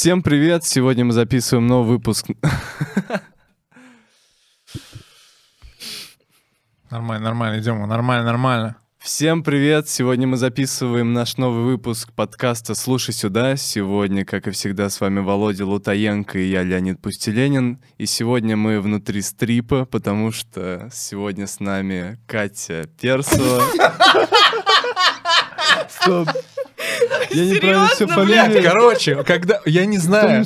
Всем привет! Сегодня мы записываем новый выпуск. Нормально, нормально, идем, нормально, нормально. Всем привет! Сегодня мы записываем наш новый выпуск подкаста «Слушай сюда». Сегодня, как и всегда, с вами Володя Лутаенко и я, Леонид Пустеленин. И сегодня мы внутри стрипа, потому что сегодня с нами Катя Персова. Стоп. Я неправильно все фамилию. Короче, когда... Я не знаю...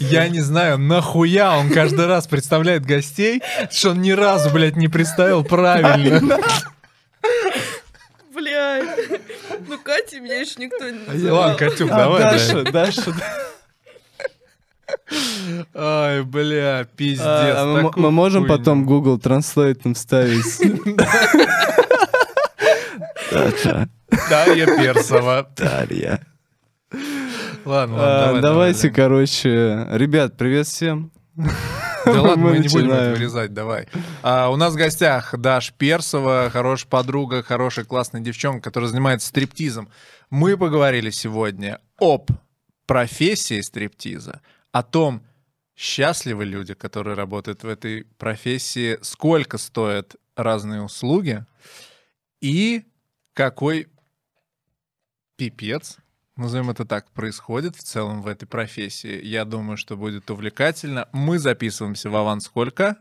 Я не знаю, нахуя он каждый раз представляет гостей, что он ни разу, блядь, не представил правильно. Блядь. Ну, Катя меня еще никто не называл. Ладно, Катюк, А, давай, Даша. Даша. Ай, бля, пиздец. А, а мы, мы можем хуйню. потом Google Translate вставить? Дарья Персова. Дарья. Ладно, ладно, А, давай, Давайте, давай, короче, ребят, привет всем. Да ладно, мы мы не будем это вырезать, давай. А, у нас в гостях Даш Персова, хорошая подруга, хорошая классная девчонка, которая занимается стриптизом. Мы поговорили сегодня об профессии стриптиза, о том, счастливы люди, которые работают в этой профессии, сколько стоят разные услуги и какой пипец, назовем это так, происходит в целом в этой профессии. Я думаю, что будет увлекательно. Мы записываемся в аванс сколько?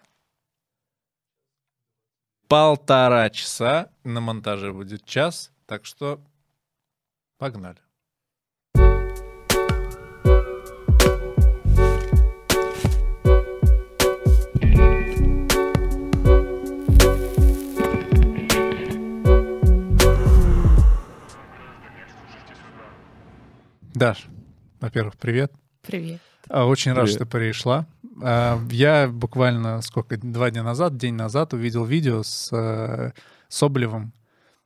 Полтора часа. На монтаже будет час. Так что погнали. Даш, во-первых, привет. Привет. А, Очень рад, Привет. что ты пришла. А, Я буквально сколько, два дня назад, день назад увидел видео с э, Соболевым,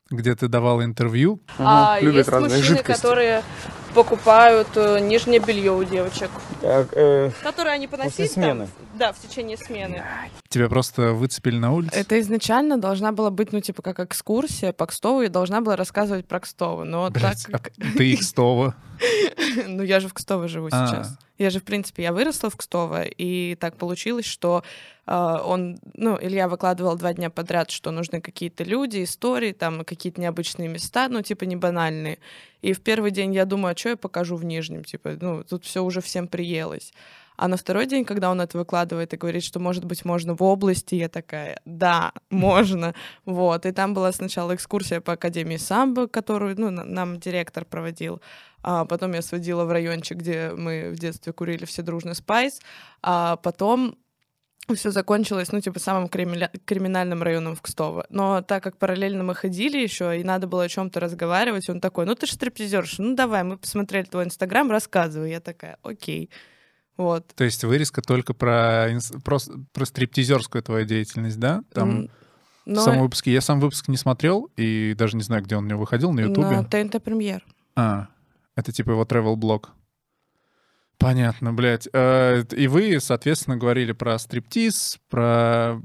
где ты давала интервью. А любят есть разные мужчины, жидкости. которые покупают э, нижнее белье у девочек, Так, э, которые они смены. там, да, в течение смены. Тебя просто выцепили на улице. Это изначально должна была быть, ну, типа, как экскурсия по Кстову, и должна была рассказывать про Кстово. Но Блядь, так как... а ты их Кстово. Ну, я же в Кстово живу А. сейчас. Я же, в принципе, я выросла в Кстово, и так получилось, что э, он, ну, Илья выкладывал два дня подряд, что нужны какие-то люди, истории, там, какие-то необычные места, ну, типа, не банальные. И в первый день я думаю, а что я покажу в Нижнем? Типа, ну, тут все уже всем приелось. А на второй день, когда он это выкладывает и говорит, что, может быть, можно в области, я такая, да, можно. Вот. И там была сначала экскурсия по Академии самбо, которую ну, на- нам директор проводил. А потом я сводила в райончик, где мы в детстве курили все дружно спайс. А потом все закончилось, ну, типа, самым кримиля- криминальным районом в Кстово. Но так как параллельно мы ходили еще, и надо было о чем-то разговаривать, он такой, ну, ты же стриптизерша, ну, давай, мы посмотрели твой инстаграм, рассказывай. Я такая, окей. Вот. То есть вырезка только про, про, про стриптизерскую твою деятельность, да? Там М, в но самом выпуске. Я сам выпуск не смотрел и даже не знаю, где он у него выходил, на Ютубе. на ТНТ премьер. А, это типа его travel блог. Понятно, блядь. Э, И вы, соответственно, говорили про стриптиз, про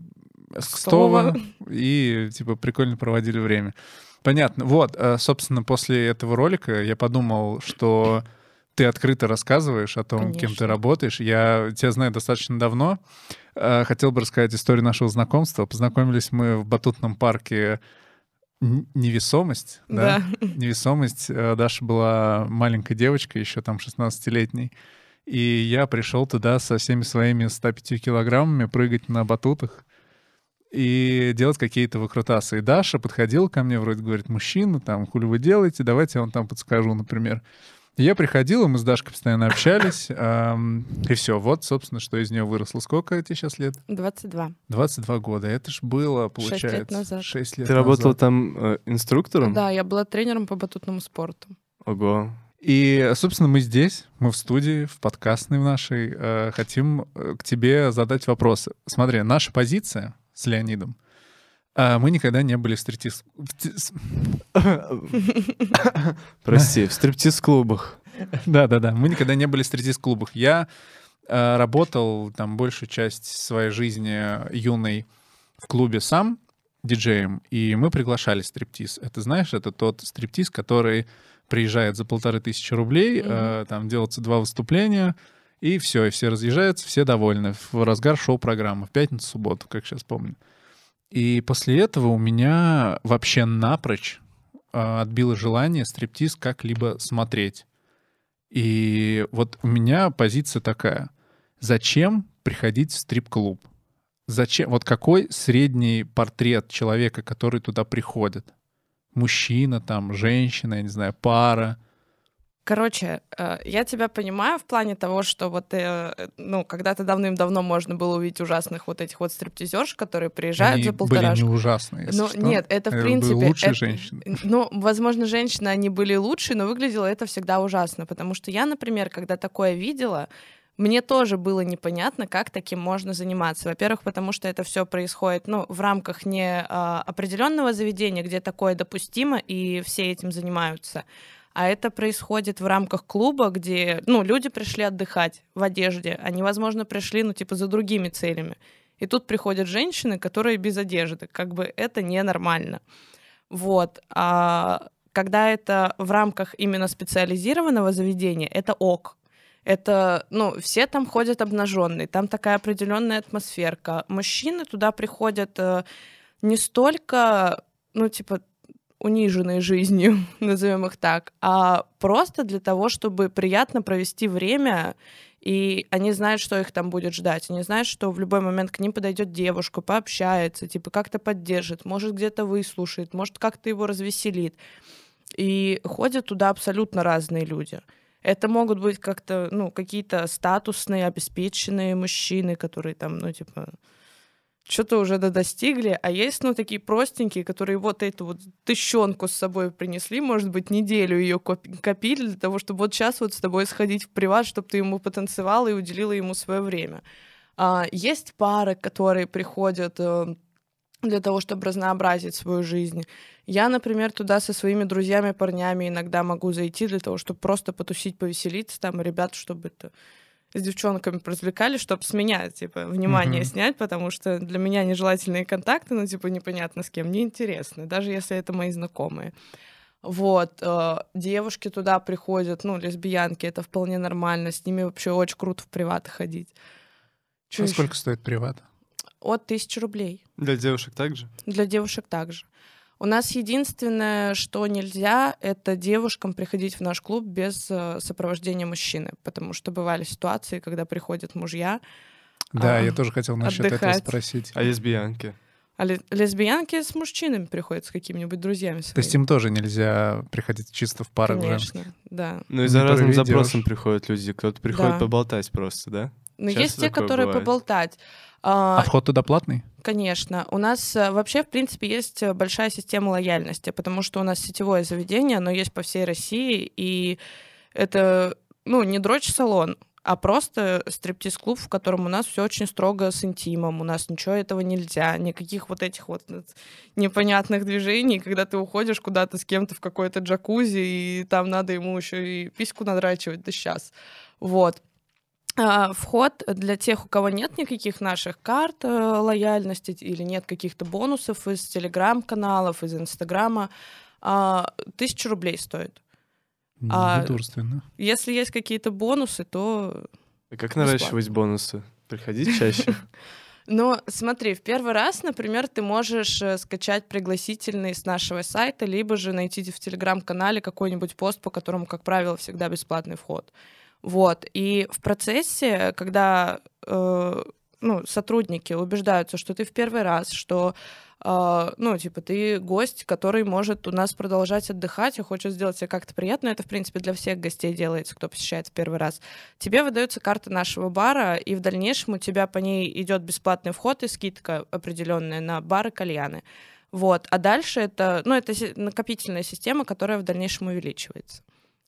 Кстово, и, типа, прикольно проводили время. Понятно. Вот, э, собственно, после этого ролика я подумал, что ты открыто рассказываешь о том, кем ты Конечно. работаешь. Я тебя знаю достаточно давно. Э, Хотел бы рассказать историю нашего знакомства. Познакомились мы в батутном парке «Невесомость». Да. невесомость. Э, Даша была маленькой девочкой, еще там 16-летней. И я пришел туда со всеми своими 105 килограммами прыгать на батутах и делать какие-то выкрутасы. И Даша подходила ко мне, вроде говорит, мужчина, там, хули вы делаете, давайте я вам там подскажу, например. Я приходил, и мы с Дашкой постоянно общались, ам, и все, вот, собственно, что из нее выросло. Сколько тебе сейчас лет? 22. 22 года. Это ж было, Шесть лет получается, назад. 6 лет Ты работал назад. там э, инструктором? Да, я была тренером по батутному спорту. Ого. И, собственно, мы здесь, мы в студии, в подкастной в нашей, э, хотим э, к тебе задать вопросы. Смотри, наша позиция с Леонидом. Э, мы никогда не были в стриптиз... Прости, в стриптиз-клубах. Да-да-да, мы никогда не были в стриптиз-клубах. Я э, работал там большую часть своей жизни юной в клубе сам, диджеем, и мы приглашали стриптиз. Это, знаешь, это тот стриптиз, который приезжает за полторы тысячи рублей, э, там делаются два выступления, И все, и все разъезжаются, все довольны. В разгар шоу-программы, в пятницу, субботу, как сейчас помню. И после этого у меня вообще напрочь э, отбило желание стриптиз как-либо смотреть. И вот у меня позиция такая. Зачем приходить в стрип-клуб? Зачем? Вот какой средний портрет человека, который туда приходит? Мужчина, там, женщина, я не знаю, пара — Короче, э, я тебя понимаю в плане того, что вот, э, ну, когда-то давным-давно можно было увидеть ужасных вот этих вот стриптизерш, которые приезжают Они за полторашку. были не ужасные, Ну, что. нет, это в Это принципе... были лучшие это- женщины. Ну, возможно, женщины, они были лучше, но выглядело это всегда ужасно, потому что я, например, когда такое видела, мне тоже было непонятно, как таким можно заниматься. Во-первых, потому что это все происходит ну, в рамках не а, определенного заведения, где такое допустимо, и все этим занимаются. А это происходит в рамках клуба, где ну, люди пришли отдыхать в одежде. Они, возможно, пришли, ну, типа, за другими целями. И тут приходят женщины, которые без одежды. Как бы это ненормально. Вот. А когда это в рамках именно специализированного заведения, это ок. Это, ну, все там ходят обнаженные, там такая определенная атмосферка. Мужчины туда приходят э, не столько, ну, типа, униженные жизнью, назовем их так, а просто для того, чтобы приятно провести время, и они знают, что их там будет ждать. Они знают, что в любой момент к ним подойдет девушка, пообщается, типа как-то поддержит, может где-то выслушает, может как-то его развеселит. И ходят туда абсолютно разные люди. Это могут быть как-то, ну, какие-то статусные, обеспеченные мужчины, которые там, ну, типа, что-то уже достигли, а есть, ну, такие простенькие, которые вот эту вот тыщенку с собой принесли, может быть, неделю ее копили для того, чтобы вот сейчас вот с тобой сходить в приват, чтобы ты ему потанцевала и уделила ему свое время. А, есть пары, которые приходят э, для того, чтобы разнообразить свою жизнь. Я, например, туда со своими друзьями, парнями иногда могу зайти для того, чтобы просто потусить, повеселиться там, ребят, чтобы это с девчонками развлекались, чтобы с меня, типа, внимание Мгм. снять, потому что для меня нежелательные контакты, ну, типа, непонятно с кем, неинтересны, даже если это мои знакомые. Вот, э, девушки туда приходят, ну, лесбиянки, это вполне нормально, с ними вообще очень круто в приват ходить. Чё А ещё? сколько стоит приват? От тысячи рублей. Для девушек также? Для девушек также. У нас единственное, что нельзя, это девушкам приходить в наш клуб без э, сопровождения мужчины, потому что бывали ситуации, когда приходят мужья, Да, А, я тоже хотел насчет этого отдыхать. спросить. А лесбиянки? а ле- лесбиянки с мужчинами приходят, с какими-нибудь друзьями То есть своими. им тоже нельзя приходить чисто в парах женских? Конечно, да. Ну и за разным запросом приходят люди. Кто-то приходит Да. поболтать просто, да? Но Часто есть те, которые бывает. поболтать. А А, вход туда платный? Конечно. У нас э, вообще, в принципе, есть э, большая система лояльности, потому что у нас сетевое заведение, оно есть по всей России, и это, ну, не дрочь-салон, а просто стриптиз-клуб, в котором у нас все очень строго с интимом, у нас ничего этого нельзя, никаких вот этих вот непонятных движений, когда ты уходишь куда-то с кем-то в какой-то джакузи, и там надо ему еще и письку надрачивать, да сейчас. Вот. А, Вход для тех, у кого нет никаких наших карт э, лояльности или нет каких-то бонусов из телеграм-каналов, из инстаграма, а, тысячу рублей стоит. А- Недурственно. Если есть какие-то бонусы, то... А как Бесплатно. наращивать бонусы? Приходить чаще? Но смотри, в первый раз, например, ты можешь э, скачать пригласительный с нашего сайта, либо же найти в телеграм-канале какой-нибудь пост, по которому, как правило, всегда бесплатный вход. Вот. И в процессе, когда э, ну, сотрудники убеждаются, что ты в первый раз, что э, ну, типа, ты гость, который может у нас продолжать отдыхать и хочет сделать себе как-то приятно. Это, в принципе, для всех гостей делается, кто посещает в первый раз. Тебе выдается карта нашего бара, и в дальнейшем у тебя по ней идет бесплатный вход и скидка определенная на бары, кальяны. Вот. А дальше это, ну, это накопительная система, которая в дальнейшем увеличивается.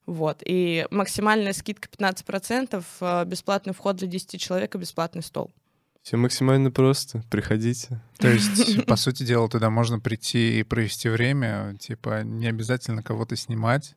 Вот. И максимальная скидка 15%, э, бесплатный вход для 10 человек и бесплатный стол. Все максимально просто. Приходите. То есть, по сути дела, туда можно прийти и провести время, типа, не обязательно кого-то снимать,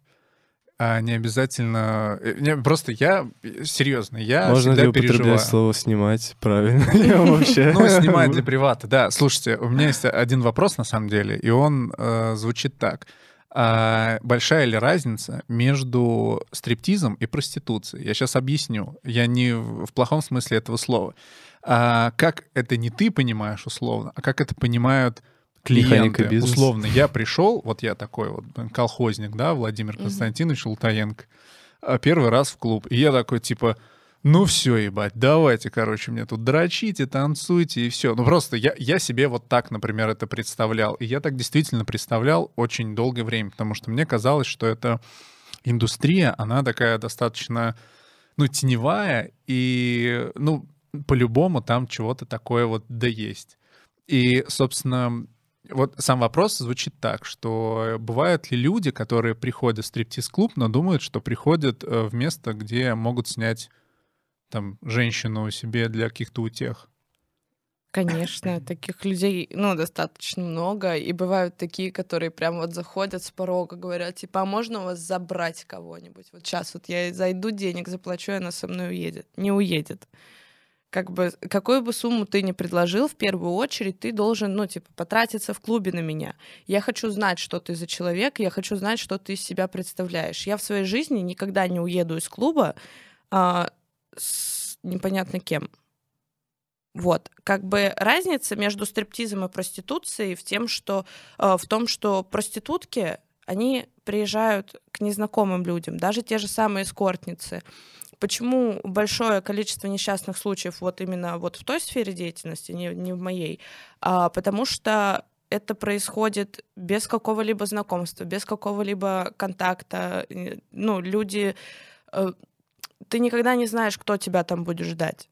а не обязательно... э, Не, просто я, серьезно, я Можно всегда ли употреблять переживаю. слово «снимать»? Правильно. Я вообще... Ну, снимать для привата, да. Слушайте, у меня есть один вопрос, на самом деле, и он э, звучит так. А большая ли разница между стриптизом и проституцией? Я сейчас объясню. Я не в плохом смысле этого слова. А как это не ты понимаешь условно, а как это понимают клиенты. Условно, я пришел, вот я такой вот колхозник, да, Владимир Константинович Лутаенко, а, первый раз в клуб. И я такой, типа, ну все, ебать, давайте, короче, мне тут дрочите, танцуйте и все. Ну просто я, я себе вот так, например, это представлял. И я так действительно представлял очень долгое время, потому что мне казалось, что эта индустрия, она такая достаточно, ну, теневая, и, ну, по-любому там чего-то такое вот да есть. И, собственно, вот сам вопрос звучит так, что бывают ли люди, которые приходят в стриптиз-клуб, но думают, что приходят э, в место, где могут снять там женщину себе для каких-то утех? Конечно, таких людей, ну, достаточно много. И бывают такие, которые прям вот заходят с порога, говорят, типа, а можно у вас забрать кого-нибудь? Вот сейчас вот я зайду, денег заплачу, и она со мной уедет. Не уедет. Как бы, какую бы сумму ты ни предложил, в первую очередь ты должен, ну, типа, потратиться в клубе на меня. Я хочу знать, что ты за человек, я хочу знать, что ты из себя представляешь. Я в своей жизни никогда не уеду из клуба а, с непонятно кем. Вот, как бы разница между стриптизом и проституцией в, тем, что, э, в том, что проститутки, они приезжают к незнакомым людям, даже те же самые эскортницы. Почему большое количество несчастных случаев вот именно вот в той сфере деятельности, не, не в моей? А, потому что это происходит без какого-либо знакомства, без какого-либо контакта. Ну, люди... э, Ты никогда не знаешь, кто тебя там будет ждать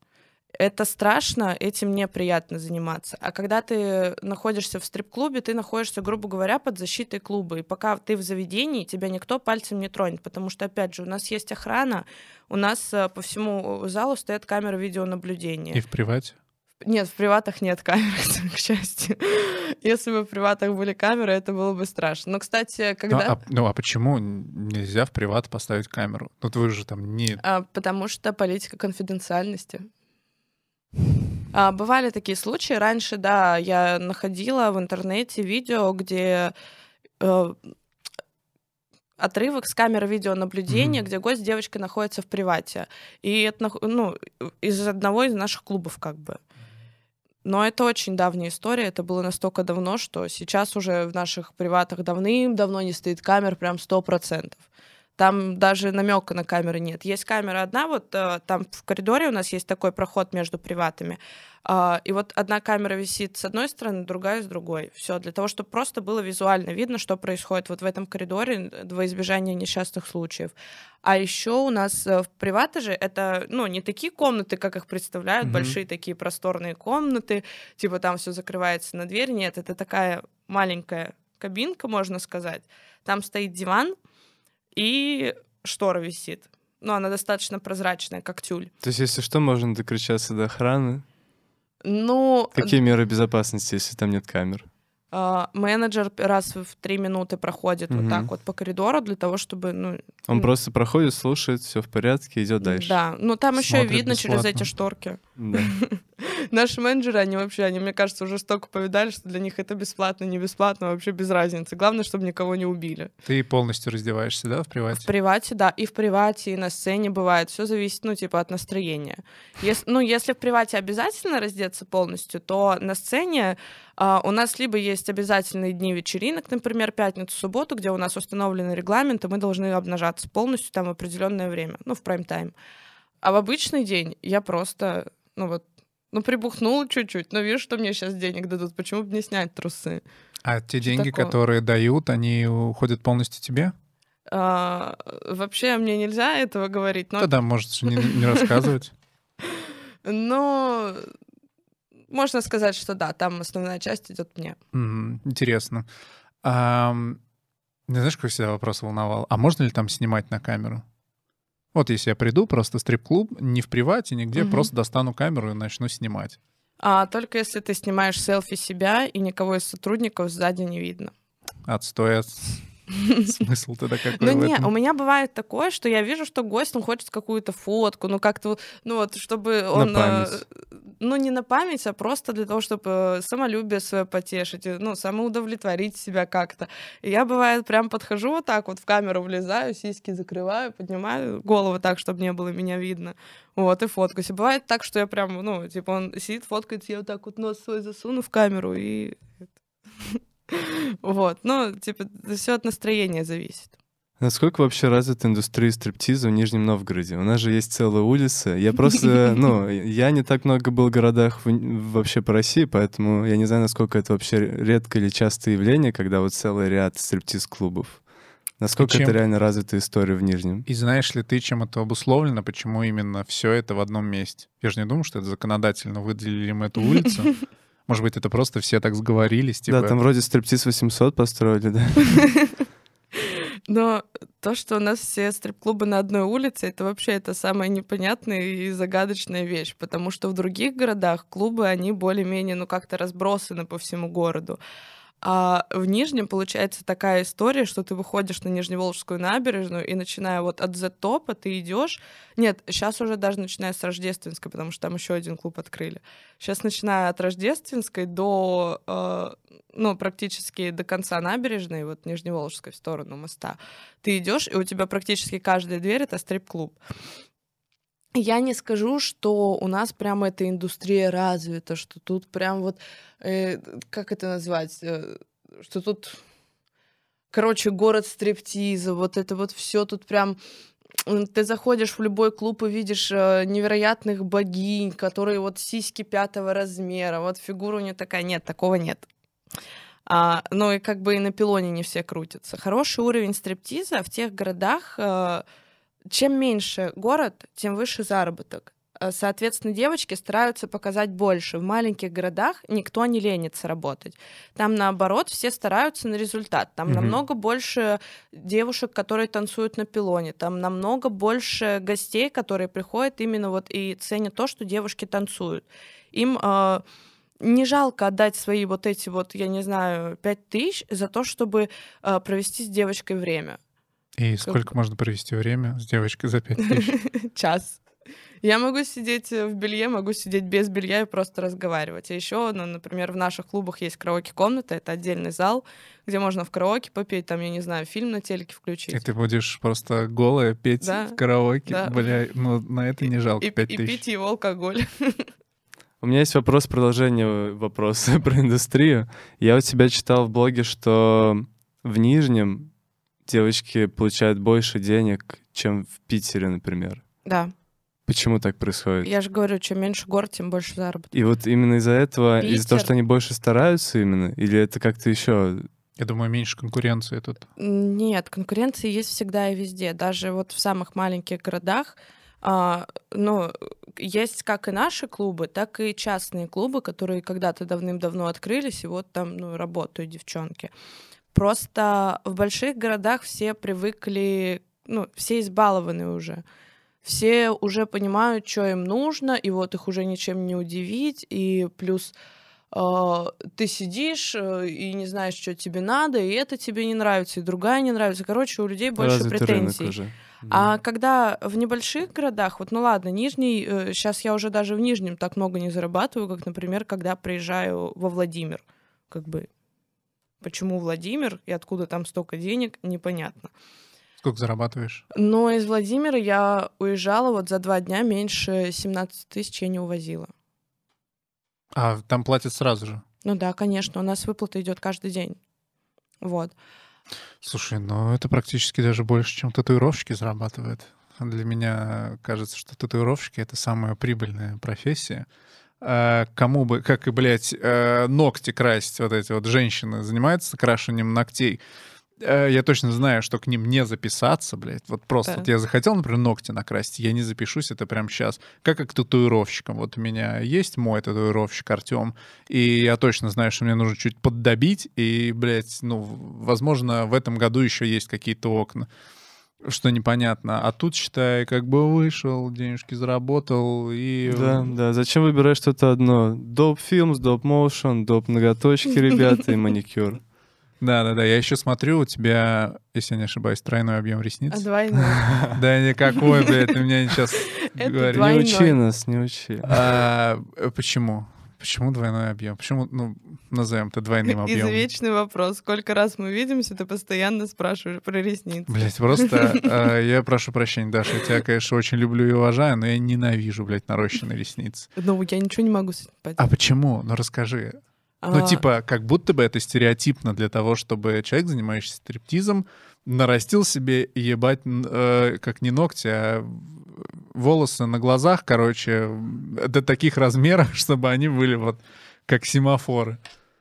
это страшно, этим неприятно заниматься. А когда ты находишься в стрип-клубе, ты находишься, грубо говоря, под защитой клуба. И пока ты в заведении, тебя никто пальцем не тронет. Потому что, опять же, у нас есть охрана, у нас э, по всему залу стоят камеры видеонаблюдения. И в привате? Нет, в приватах нет камер, к счастью. Если бы в приватах были камеры, это было бы страшно. Но, кстати, Ну, когда... а, ну, а почему нельзя в приват поставить камеру? Ну, вы же там не... А, потому что политика конфиденциальности. А, бывали такие случаи. Раньше, да, я находила в интернете видео, где э, отрывок с камеры видеонаблюдения, Мгм. где гость с девочкой находится в привате. И это, ну, из одного из наших клубов как бы. Но это очень давняя история, это было настолько давно, что сейчас уже в наших приватах давным-давно не стоит камер прям сто процентов. Там даже намека на камеры нет. Есть камера одна, вот э, там в коридоре у нас есть такой проход между приватами. А, и вот одна камера висит с одной стороны, другая с другой. Все для того, чтобы просто было визуально видно, что происходит вот в этом коридоре во избежание несчастных случаев. А еще у нас э, в приватаже это, ну, не такие комнаты, как их представляют, Мгм. большие такие просторные комнаты, типа там все закрывается на дверь. Нет, это такая маленькая кабинка, можно сказать. Там стоит диван и штора висит. Ну, она достаточно прозрачная, как тюль. То есть, если что, можно докричаться до охраны. Ну, Какие меры безопасности, если там нет камер? А, менеджер раз в три минуты проходит вот Мгм. так вот по коридору для того, чтобы, ну, Он просто проходит, слушает, все в порядке, идет дальше. да. Ну, там еще и Смотрит видно через бесплатно. эти шторки. Да. Наши менеджеры, они вообще, они, мне кажется, уже столько повидали, что для них это бесплатно, не бесплатно, вообще без разницы. Главное, чтобы никого не убили. Ты полностью раздеваешься, да, в В привате? привате, да, и в привате, и на сцене бывает. Все зависит, ну, типа, от настроения. Ес- ну, если в привате обязательно раздеться полностью, то на сцене а, у нас либо есть обязательные дни вечеринок, например, пятницу, субботу, где у нас установлены регламенты, мы должны обнажаться полностью там в определенное время, ну, в прайм-тайм. А в обычный день я просто, ну, вот, ну, прибухнула чуть-чуть, но вижу, что мне сейчас денег дадут, почему бы не снять трусы? А те Что деньги, такого? которые дают, они уходят полностью тебе? А, вообще мне нельзя этого говорить, но Тогда можешь не, не рассказывать. Но можно сказать, что да, там основная часть идет мне. Мгм, Интересно. Ну, Знаешь, какой всегда вопрос волновал? А можно ли там снимать на камеру? Вот если я приду просто стрип-клуб, не в привате, нигде, Мгм. просто достану камеру и начну снимать. А только если ты снимаешь селфи себя и никого из сотрудников сзади не видно. Отстой. Смысл тогда какой Ну не, у меня бывает такое, что я вижу, что гость, он хочет какую-то фотку, ну как-то, ну вот, чтобы он... э, память. ну, не на память, а просто для того, чтобы самолюбие свое потешить, ну, самоудовлетворить себя как-то. И я, бывает, прям подхожу вот так вот в камеру влезаю, сиськи закрываю, поднимаю голову так, чтобы не было меня видно. Вот, и фоткаюсь. И бывает так, что я прям, ну, типа, он сидит, фоткается, я вот так вот нос свой засуну в камеру и... Вот, ну, типа, все от настроения зависит. Насколько вообще развита индустрия стриптиза в Нижнем Новгороде? У нас же есть целая улица. Я просто, ну, я не так много был в городах вообще по России, поэтому я не знаю, насколько это вообще редкое или частое явление, когда вот целый ряд стриптиз-клубов. Насколько чем... это реально развитая история в Нижнем? И знаешь ли ты, чем это обусловлено, почему именно все это в одном месте? Я же не думаю, что это законодательно выделили им эту улицу. Может быть, это просто все так сговорились, типа... Да, там вроде стриптиз 800 построили, да? Но то, что у нас все стрип-клубы на одной улице, это вообще это самая непонятная и загадочная вещь, потому что в других городах клубы, они более-менее, ну, как-то разбросаны по всему городу. А в Нижнем получается такая история, что ты выходишь на Нижневолжскую набережную и начиная вот от Z-топа ты идешь. Нет, сейчас уже даже начиная с Рождественской, потому что там еще один клуб открыли. Сейчас начиная от Рождественской до, э, ну, практически до конца набережной, вот Нижневолжской в сторону моста, ты идешь, и у тебя практически каждая дверь — это стрип-клуб. Я не скажу, что у нас прям эта индустрия развита, что тут прям вот, э, как это назвать, э, что тут, короче, город стриптиза, вот это вот все тут прям ты заходишь в любой клуб и видишь э, невероятных богинь, которые вот сиськи пятого размера, вот фигура у нее такая, нет, такого нет. А, ну и как бы и на пилоне не все крутятся. Хороший уровень стриптиза в тех городах, э, чем меньше город, тем выше заработок. Э, соответственно, девочки стараются показать больше. В маленьких городах никто не ленится работать. Там, наоборот, все стараются на результат. Там mm-hmm. намного больше девушек, которые танцуют на пилоне. Там намного больше гостей, которые приходят именно вот и ценят то, что девушки танцуют. Им э, не жалко отдать свои вот эти вот, я не знаю, пять тысяч за то, чтобы э, провести с девочкой время. И сколько как... можно провести время с девочкой за пять тысяч? Час. Я могу сидеть в белье, могу сидеть без белья и просто разговаривать. А еще, ну, например, в наших клубах есть караоке-комната, это отдельный зал, где можно в караоке попеть, там, я не знаю, фильм на телеке включить. И ты будешь просто голая петь да, в караоке. Да. Бля, ну, на это не жалко пять тысяч. И пить его алкоголь. У меня есть вопрос, продолжение вопроса про индустрию. Я у тебя читал в блоге, что в Нижнем девочки получают больше денег, чем в Питере, например. Да. Почему так происходит? Я же говорю, чем меньше город, тем больше заработок. И вот именно из-за этого, Питер... из-за того, что они больше стараются именно, или это как-то еще я думаю, меньше конкуренции тут. Нет, конкуренции есть всегда и везде. Даже вот в самых маленьких городах, а, ну, есть как и наши клубы, так и частные клубы, которые когда-то давным-давно открылись, и вот там ну, работают девчонки. Просто в больших городах все привыкли, ну, все избалованы уже. Все уже понимают, что им нужно, и вот их уже ничем не удивить, и плюс э, ты сидишь э, и не знаешь, что тебе надо, и это тебе не нравится, и другая не нравится. Короче, у людей больше Развитый претензий. Уже. А когда в небольших городах, вот, ну ладно, Нижний, э, сейчас я уже даже в Нижнем так много не зарабатываю, как, например, когда приезжаю во Владимир. Как бы Почему Владимир и откуда там столько денег, непонятно. Сколько зарабатываешь? Но из Владимира я уезжала вот за два дня меньше 17 тысяч я не увозила. А там платят сразу же? Ну да, конечно, у нас выплата идет каждый день. Вот. Слушай, ну это практически даже больше, чем татуировщики зарабатывают. Для меня кажется, что татуировщики — это самая прибыльная профессия. Э, кому бы, как и, блядь, э, ногти красить, вот эти вот женщины занимаются крашением ногтей, э, я точно знаю, что к ним не записаться, блядь. Вот просто да. вот я захотел, например, ногти накрасить, я не запишусь, это прямо сейчас. Как и к татуировщикам. Вот у меня есть мой татуировщик Артем, и я точно знаю, что мне нужно чуть поддобить, и, блядь, ну, возможно, в этом году еще есть какие-то окна что непонятно. А тут, считай, как бы вышел, денежки заработал и... Да, да. Зачем выбирать что-то одно? Доп фильм, доп motion, доп ноготочки, ребята, и маникюр. Да-да-да, я еще смотрю, у тебя, если я не ошибаюсь, тройной объем ресниц. А двойной. Да никакой, блядь, ты меня сейчас говоришь. Не учи нас, не учи. А, э, Почему? Почему двойной объем? Почему, ну, назовем это двойным объемом? Извечный вопрос. Сколько раз мы видимся, ты постоянно спрашиваешь про ресницы. Блять, просто э, я прошу прощения, Даша, я тебя, конечно, очень люблю и уважаю, но я ненавижу, блядь, нарощенные ресницы. Ну, я ничего не могу с этим поделать. А почему? Ну, расскажи. Ну, А, типа, как будто бы это стереотипно для того, чтобы человек, занимающийся стриптизом, нарастил себе, ебать, э, как не ногти, а волосы на глазах, короче, до таких размеров, чтобы они были вот как семафоры.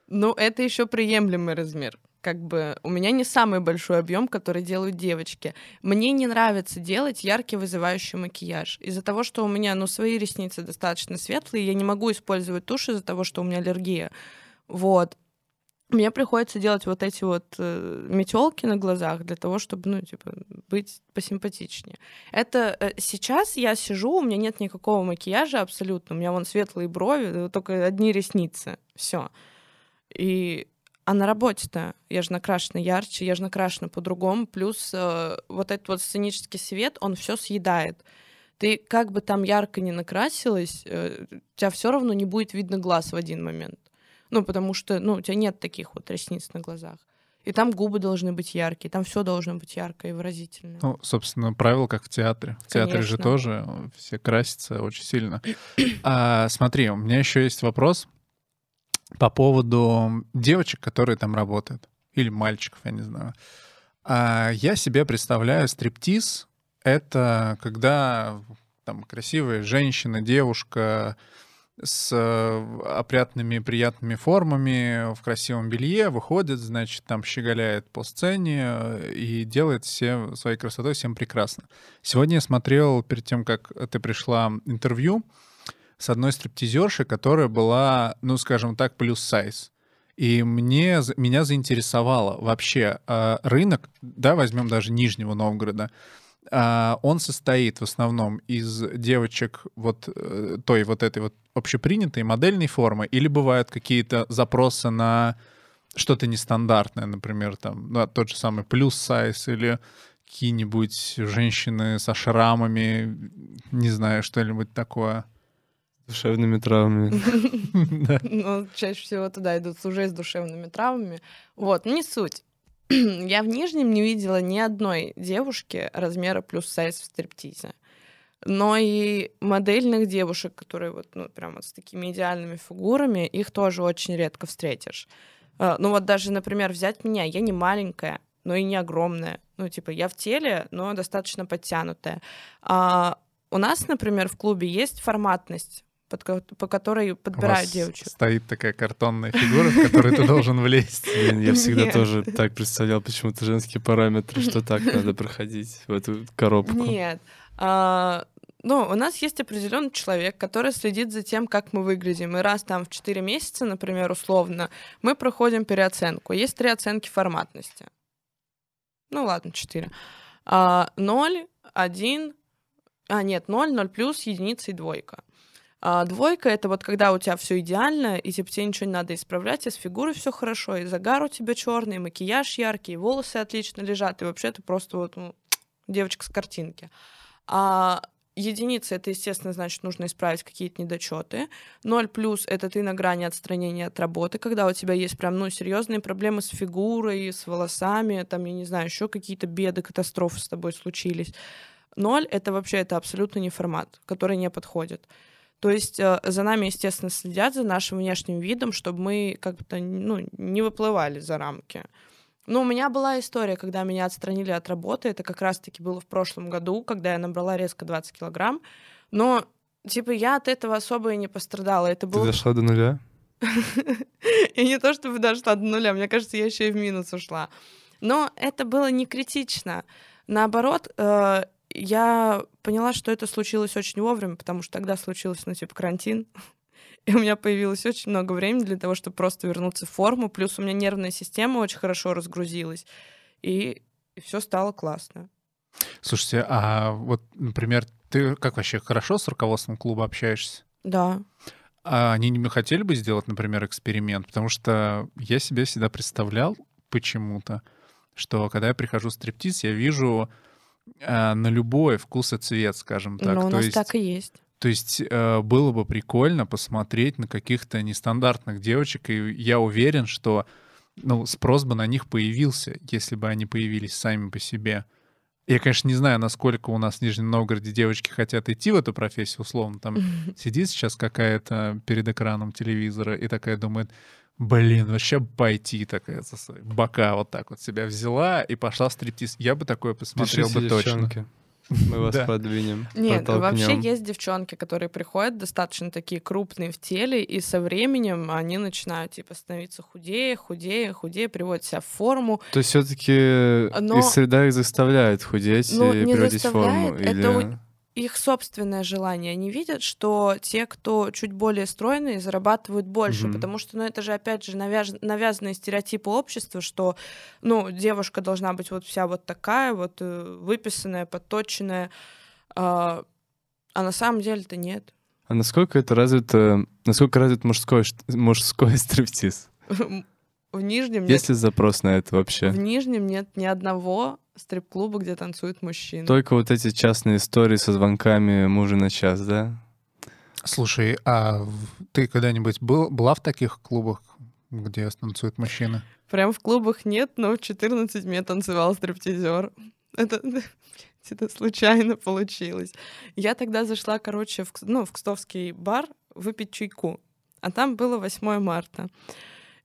Ну, это еще приемлемый размер. Как бы у меня не самый большой объем, который делают девочки. Мне не нравится делать яркий вызывающий макияж. Из-за того, что у меня, ну, свои ресницы достаточно светлые, я не могу использовать тушь из-за того, что у меня аллергия. Вот. Мне приходится делать вот эти вот э, метелки на глазах для того, чтобы, ну, типа, быть посимпатичнее. Это э, сейчас я сижу, у меня нет никакого макияжа абсолютно. У меня вон светлые брови, только одни ресницы. Все. И а на работе-то я же накрашена ярче, я же накрашена по-другому. Плюс э, вот этот вот сценический свет, он все съедает. Ты как бы там ярко не накрасилась, э, тебя все равно не будет видно глаз в один момент. Ну, потому что, ну, у тебя нет таких вот ресниц на глазах. И там губы должны быть яркие, там все должно быть яркое и выразительное. Ну, собственно, правило, как в театре. В театре же Конечно. тоже э, все красятся очень сильно. А, смотри, у меня еще есть вопрос по поводу девочек, которые там работают. Или мальчиков, я не знаю. А, я себе представляю стриптиз — это когда там красивая женщина, девушка с э, опрятными, приятными формами, в красивом белье, выходит, значит, там щеголяет по сцене э, и делает все своей красотой всем прекрасно. Сегодня я смотрел, перед тем, как ты пришла, интервью с одной стриптизершей, которая была, ну, скажем так, плюс сайз. И мне, меня заинтересовало вообще э, рынок, да, возьмем даже Нижнего Новгорода, он состоит в основном из девочек вот э, той вот этой вот общепринятой модельной формы, или бывают какие-то запросы на что-то нестандартное, например, там, ну, тот же самый плюс сайз или какие-нибудь женщины со шрамами, не знаю, что-нибудь такое. Душевными травмами. Ну, чаще всего туда идут уже с душевными травмами. Вот, ну, не суть. Я в Нижнем не видела ни одной девушки размера плюс сайз в стриптизе. Но и модельных девушек, которые вот, ну, прям вот с такими идеальными фигурами, их тоже очень редко встретишь. А, Ну вот даже, например, взять меня, я не маленькая, но и не огромная. Ну, типа, я в теле, но достаточно подтянутая. А у нас, например, в клубе есть форматность, под по которой У подбирают вас девочек. стоит такая картонная фигура, в которую ты должен влезть. Блин, я всегда Нет. тоже так представлял почему-то женские параметры, что так надо проходить в эту коробку. Нет. А, ну, у нас есть определенный человек, который следит за тем, как мы выглядим. И раз там в 4 месяца, например, условно, мы проходим переоценку. Есть три оценки форматности. Ну ладно, 4. А, 0, 1, а нет, 0, 0 плюс, единица и двойка. А двойка это вот когда у тебя все идеально, и типа тебе ничего не надо исправлять, и с фигурой все хорошо, и загар у тебя черный, и макияж яркий, и волосы отлично лежат, и вообще ты просто вот ну, девочка с картинки. А единица это, естественно, значит, нужно исправить какие-то недочеты. Ноль плюс это ты на грани отстранения от работы, когда у тебя есть прям, ну, серьезные проблемы с фигурой, с волосами, там, я не знаю, еще какие-то беды, катастрофы с тобой случились. Ноль это вообще это абсолютно не формат, который не подходит. То есть э, за нами, естественно, следят за нашим внешним видом, чтобы мы как-то ну, не выплывали за рамки. Ну, у меня была история, когда меня отстранили от работы. Это как раз-таки было в прошлом году, когда я набрала резко 20 килограмм. Но, типа, я от этого особо и не пострадала. Это Ты было... дошла до нуля? И не то, чтобы дошла до нуля, мне кажется, я еще и в минус ушла. Но это было не критично. Наоборот, э, я поняла, что это случилось очень вовремя, потому что тогда случился, ну, типа, карантин. И у меня появилось очень много времени для того, чтобы просто вернуться в форму. Плюс у меня нервная система очень хорошо разгрузилась. И, все стало классно. Слушайте, а вот, например, ты как вообще хорошо с руководством клуба общаешься? Да. А они не хотели бы сделать, например, эксперимент? Потому что я себе всегда представлял, почему-то, что когда я прихожу в стриптиз, я вижу э, на любой вкус и цвет, скажем так. Но у То нас есть, так и есть. то есть э, было бы прикольно посмотреть на каких-то нестандартных девочек, и я уверен, что ну, спрос бы на них появился, если бы они появились сами по себе. Я, конечно, не знаю, насколько у нас в Нижнем Новгороде девочки хотят идти в эту профессию, условно. Там сидит сейчас какая-то перед экраном телевизора и такая думает, блин, вообще пойти такая за свои бока вот так вот себя взяла и пошла в стриптиз. Я бы такое посмотрел Пишите, бы точно. девчонки. Мы вас Да. подвинем. Нет, вообще подтолкнем. есть девчонки, которые приходят достаточно такие крупные в теле, и со временем они начинают типа становиться худее, худее, худее, приводят себя в форму. То есть все-таки Но- из среда их заставляет худеть Но и не приводить в форму? заставляет, это Или... Их собственное желание. Они видят, что те, кто чуть более стройные, зарабатывают больше, Мгм. потому что, ну, это же опять же навяз... навязанные стереотипы общества, что, ну, девушка должна быть вот вся вот такая, вот э, выписанная, подточенная, а, а на самом деле-то нет. А насколько это развито, насколько развит мужской, мужской стриптиз? В Нижнем нет, Есть ли запрос на это вообще? в Нижнем нет ни одного стрип-клуба, где танцуют мужчины. Только вот эти частные истории со звонками мужа на час, да? Слушай, а ты когда-нибудь был, была в таких клубах, где танцуют мужчины? Прям в клубах нет, но в 14 мне танцевал стриптизер. Это, это случайно получилось. Я тогда зашла, короче, в, ну, в Кстовский бар выпить чайку. А там было 8 марта.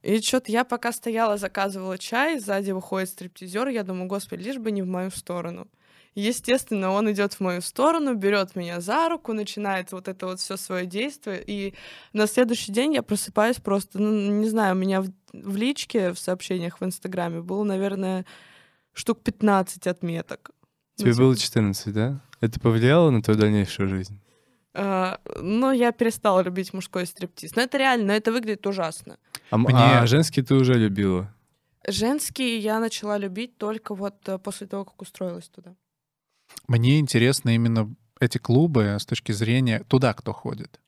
И что-то я пока стояла, заказывала чай, сзади выходит стриптизер, я думаю, господи, лишь бы не в мою сторону. Естественно, он идет в мою сторону, берет меня за руку, начинает вот это вот все свое действие. И на следующий день я просыпаюсь просто, ну, не знаю, у меня в, в личке, в сообщениях в Инстаграме было, наверное, штук 15 отметок. Ну, Тебе типа, было 14, да? Это повлияло на твою дальнейшую жизнь? а, но я перестала любить мужской стриптиз. Но это реально, но это выглядит ужасно. А, Мне- а женский ты уже любила? Женский я начала любить только вот э, после того, как устроилась туда. Мне интересно именно эти клубы с точки зрения туда, кто ходит.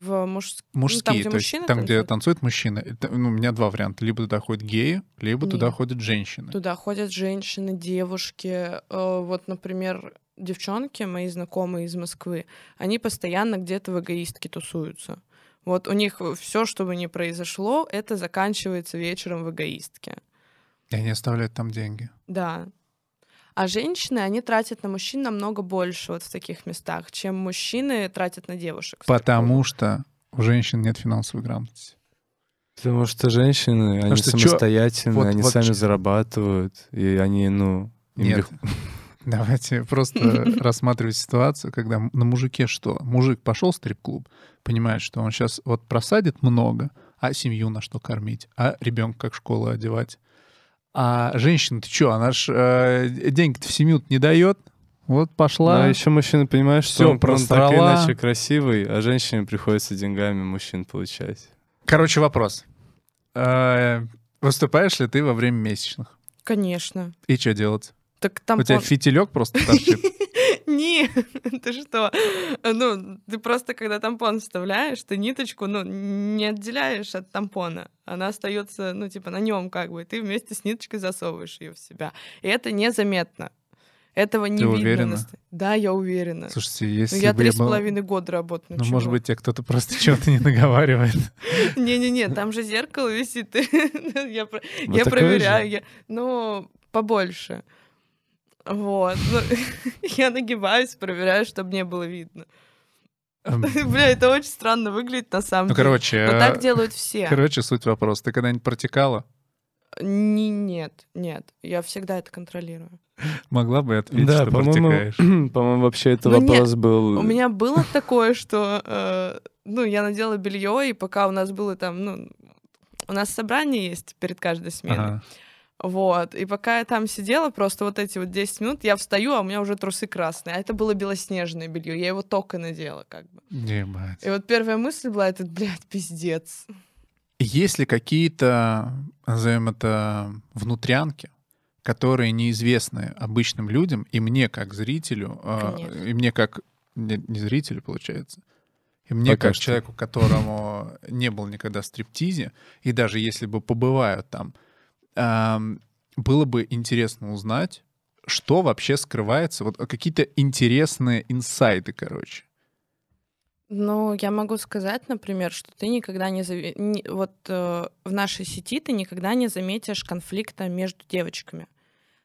В муж... Мужские, там, где то есть мужчины там, где танцуют? мужчины. Это, ну, у меня два варианта. Либо туда ходят геи, либо туда Нет. ходят женщины. Туда ходят женщины, девушки. Э, Вот, например, девчонки, мои знакомые из Москвы, они постоянно где-то в эгоистке тусуются. Вот у них все, что бы ни произошло, это заканчивается вечером в эгоистке. И они оставляют там деньги. Да. А женщины, они тратят на мужчин намного больше вот в таких местах, чем мужчины тратят на девушек. Потому что у женщин нет финансовой грамотности. Потому что женщины, они что чё- самостоятельные, вот- они вот сами чё- зарабатывают, и они, ну... им Нет. лег- Давайте просто рассматривать ситуацию, когда на мужике что? Мужик пошел в стрип-клуб, понимает, что он сейчас вот просадит много, а семью на что кормить, а ребенка как школу одевать. А женщина, ты что, она ж э, деньги-то в семью не дает, вот Ну, пошла. а еще мужчина понимает, что Всё, он, он так или просрала. иначе красивый, а женщине приходится деньгами мужчин получать. Короче, вопрос. Э, Выступаешь ли ты во время месячных? Конечно. И что делать? Так там У тебя фитилек просто торчит? Не, ты что? Ну, ты просто, когда тампон вставляешь, ты ниточку, ну, не отделяешь от тампона. Она остается, ну, типа, на нем как бы. Ты вместе с ниточкой засовываешь ее в себя. И это незаметно. Этого не Ты видно. уверена? Да, я уверена. Слушайте, Ну, если я бы три с был... половиной года работаю. Ну, может быть, тебе кто-то просто чего-то не наговаривает. Не-не-не, там же зеркало висит. Я проверяю. Ну, побольше. Вот. Ну, Я нагибаюсь, проверяю, чтобы не было видно. Эм, Бля, это очень странно выглядит на самом Ну, деле. короче, Но э, так делают все. короче, суть вопроса. Ты когда-нибудь протекала? Не- Нет, нет. Я всегда это контролирую. Могла бы ответить, да, что по-моему, протекаешь. по-моему, вообще это Ну, нет, вопрос был... У меня было такое, что, э, ну, я надела белье, и пока у нас было там, ну, у нас собрание есть перед каждой сменой. Ага. Вот. И пока я там сидела, просто вот эти вот 10 минут, я встаю, а у меня уже трусы красные. А это было белоснежное белье. Я его только надела, как бы. Ебать. И вот первая мысль была, это, блядь, пиздец. Есть ли какие-то, назовем это, внутрянки, которые неизвестны обычным людям, и мне как зрителю, э, Конечно. и мне как... Не, не зрителю, получается. И мне Пока как что. человеку, которому не был никогда в стриптизе, и даже если бы побываю там, было бы интересно узнать, что вообще скрывается, вот какие-то интересные инсайды, короче. Ну, я могу сказать, например, что ты никогда не... Зави... не вот э, в нашей сети ты никогда не заметишь конфликта между девочками.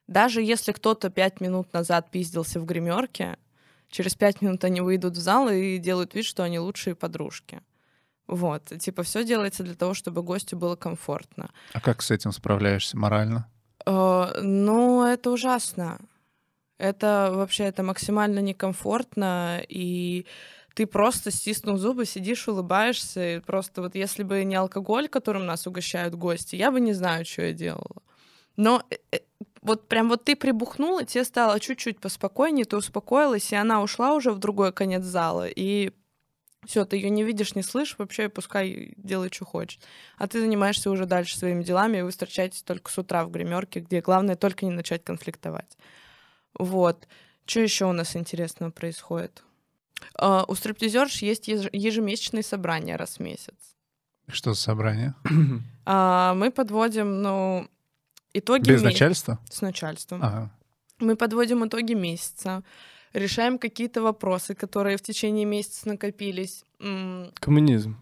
Даже если кто-то пять минут назад пиздился в гримерке, через пять минут они выйдут в зал и делают вид, что они лучшие подружки. Вот, типа все делается для того, чтобы гостю было комфортно. А как с этим справляешься морально? Э, ну, это ужасно. Это вообще это максимально некомфортно и ты просто, стиснув зубы, сидишь, улыбаешься. И просто вот если бы не алкоголь, которым нас угощают гости, я бы не знаю, что я делала. Но э, э, вот прям вот ты прибухнула, тебе стало чуть-чуть поспокойнее, ты успокоилась, и она ушла уже в другой конец зала, и все, ты ее не видишь, не слышишь, вообще пускай делает, что хочет. А ты занимаешься уже дальше своими делами, и вы встречаетесь только с утра в гримерке, где главное только не начать конфликтовать. Вот. Что еще у нас интересного происходит? Uh, у стриптизерш есть ежемесячные собрания раз в месяц. Что за собрание? Uh, мы подводим, ну, итоги... Без начальства? С начальством. Ага. Мы подводим итоги месяца, решаем какие-то вопросы, которые в течение месяца накопились. Коммунизм.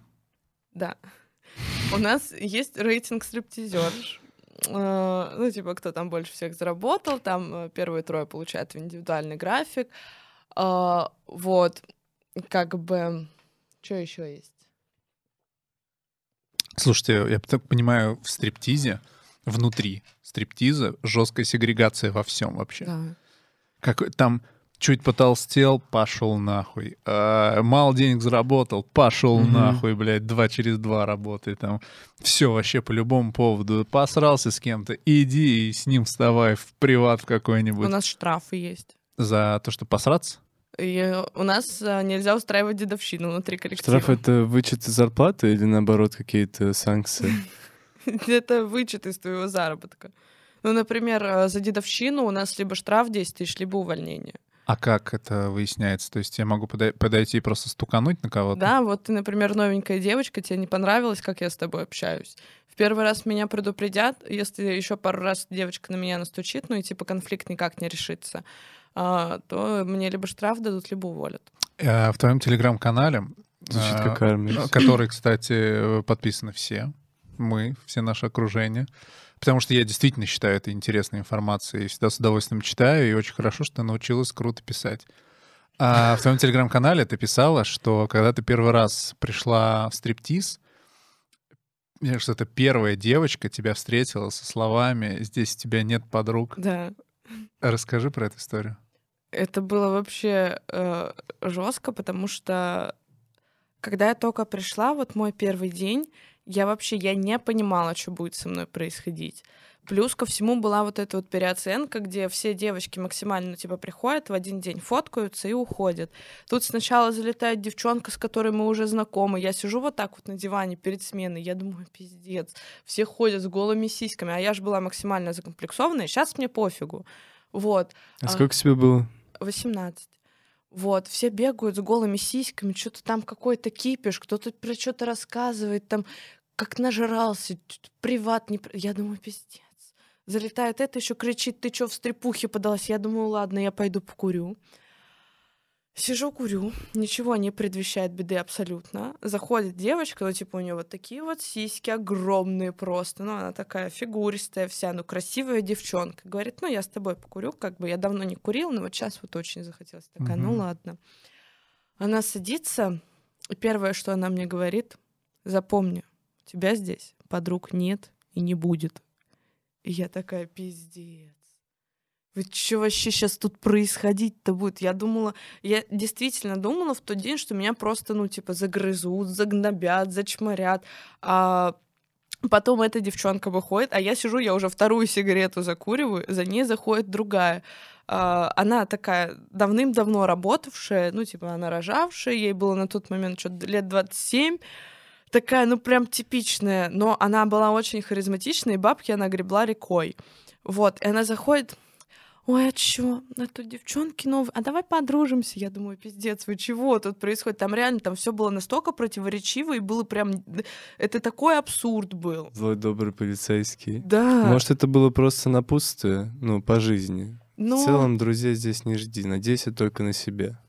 Да. У нас есть рейтинг стриптизерш. Uh, ну, типа, кто там больше всех заработал, там э, первые трое получают индивидуальный график, а, вот, как бы, что еще есть? Слушайте, я так понимаю, в стриптизе, внутри стриптиза, жесткая сегрегация во всем вообще. Да. Как там чуть потолстел, пошел нахуй. А, мало денег заработал, пошел mm-hmm. нахуй, блядь, два через два работай там. Все вообще по любому поводу. Посрался с кем-то, иди и с ним вставай в приват в какой-нибудь. У нас штрафы есть. За то, что посраться? И у нас а, нельзя устраивать дедовщину внутри коллектива. Штраф — это вычет из зарплаты или, наоборот, какие-то санкции? Это вычет из твоего заработка. Ну, например, а, за дедовщину у нас либо штраф 10 тысяч, либо увольнение. А как это выясняется? То есть я могу подойти и просто стукануть на кого-то? Да, вот ты, например, новенькая девочка, тебе не понравилось, как я с тобой общаюсь. В первый раз меня предупредят, если еще пару раз девочка на меня настучит, ну и типа конфликт никак не решится, а, то мне либо штраф дадут, либо уволят. А в твоем телеграм-канале, армия. который, кстати, подписаны все, мы, все наше окружение, потому что я действительно считаю это интересной информацией, всегда с удовольствием читаю, и очень хорошо, что ты научилась круто писать. А в твоем телеграм-канале ты писала, что когда ты первый раз пришла в стриптиз, кажется, это первая девочка тебя встретила со словами «Здесь у тебя нет подруг». Да. Расскажи про эту историю. Это было вообще э, жестко, потому что когда я только пришла, вот мой первый день, я вообще я не понимала, что будет со мной происходить. Плюс ко всему была вот эта вот переоценка, где все девочки максимально типа приходят в один день, фоткаются и уходят. Тут сначала залетает девчонка, с которой мы уже знакомы. Я сижу вот так вот на диване перед сменой, я думаю, пиздец. Все ходят с голыми сиськами, а я же была максимально закомплексованная. Сейчас мне пофигу. Вот. А сколько тебе было? 18. Вот, все бегают с голыми сиськами, что-то там какой-то кипиш, кто-то про что-то рассказывает, там как нажрался, приват не... Я думаю, пиздец. Залетает это, еще кричит, ты что в стрепухе подалась? Я думаю, ладно, я пойду покурю. Сижу, курю, ничего не предвещает беды абсолютно. Заходит девочка, ну, типа, у нее вот такие вот сиськи огромные просто. Ну, она такая фигуристая вся, ну, красивая девчонка. Говорит, ну, я с тобой покурю, как бы я давно не курил, но вот сейчас вот очень захотелось. Такая, угу. ну, ладно. Она садится, и первое, что она мне говорит, запомни, тебя здесь подруг нет и не будет. И я такая, пиздец. Вы что вообще сейчас тут происходить-то будет? Я думала, я действительно думала в тот день, что меня просто, ну, типа, загрызут, загнобят, зачморят. А потом эта девчонка выходит, а я сижу, я уже вторую сигарету закуриваю, за ней заходит другая. А, она такая давным-давно работавшая, ну, типа, она рожавшая, ей было на тот момент что-то лет 27, такая, ну, прям типичная, но она была очень харизматичная, и бабки она гребла рекой. Вот, и она заходит, ой, а чё, а тут девчонки новые, а давай подружимся. Я думаю, пиздец, вы чего тут происходит? Там реально, там все было настолько противоречиво, и было прям, это такой абсурд был. Злой добрый полицейский. Да. Может, это было просто напутствие, ну, по жизни. но, В целом, друзей здесь не жди, надейся только на себя.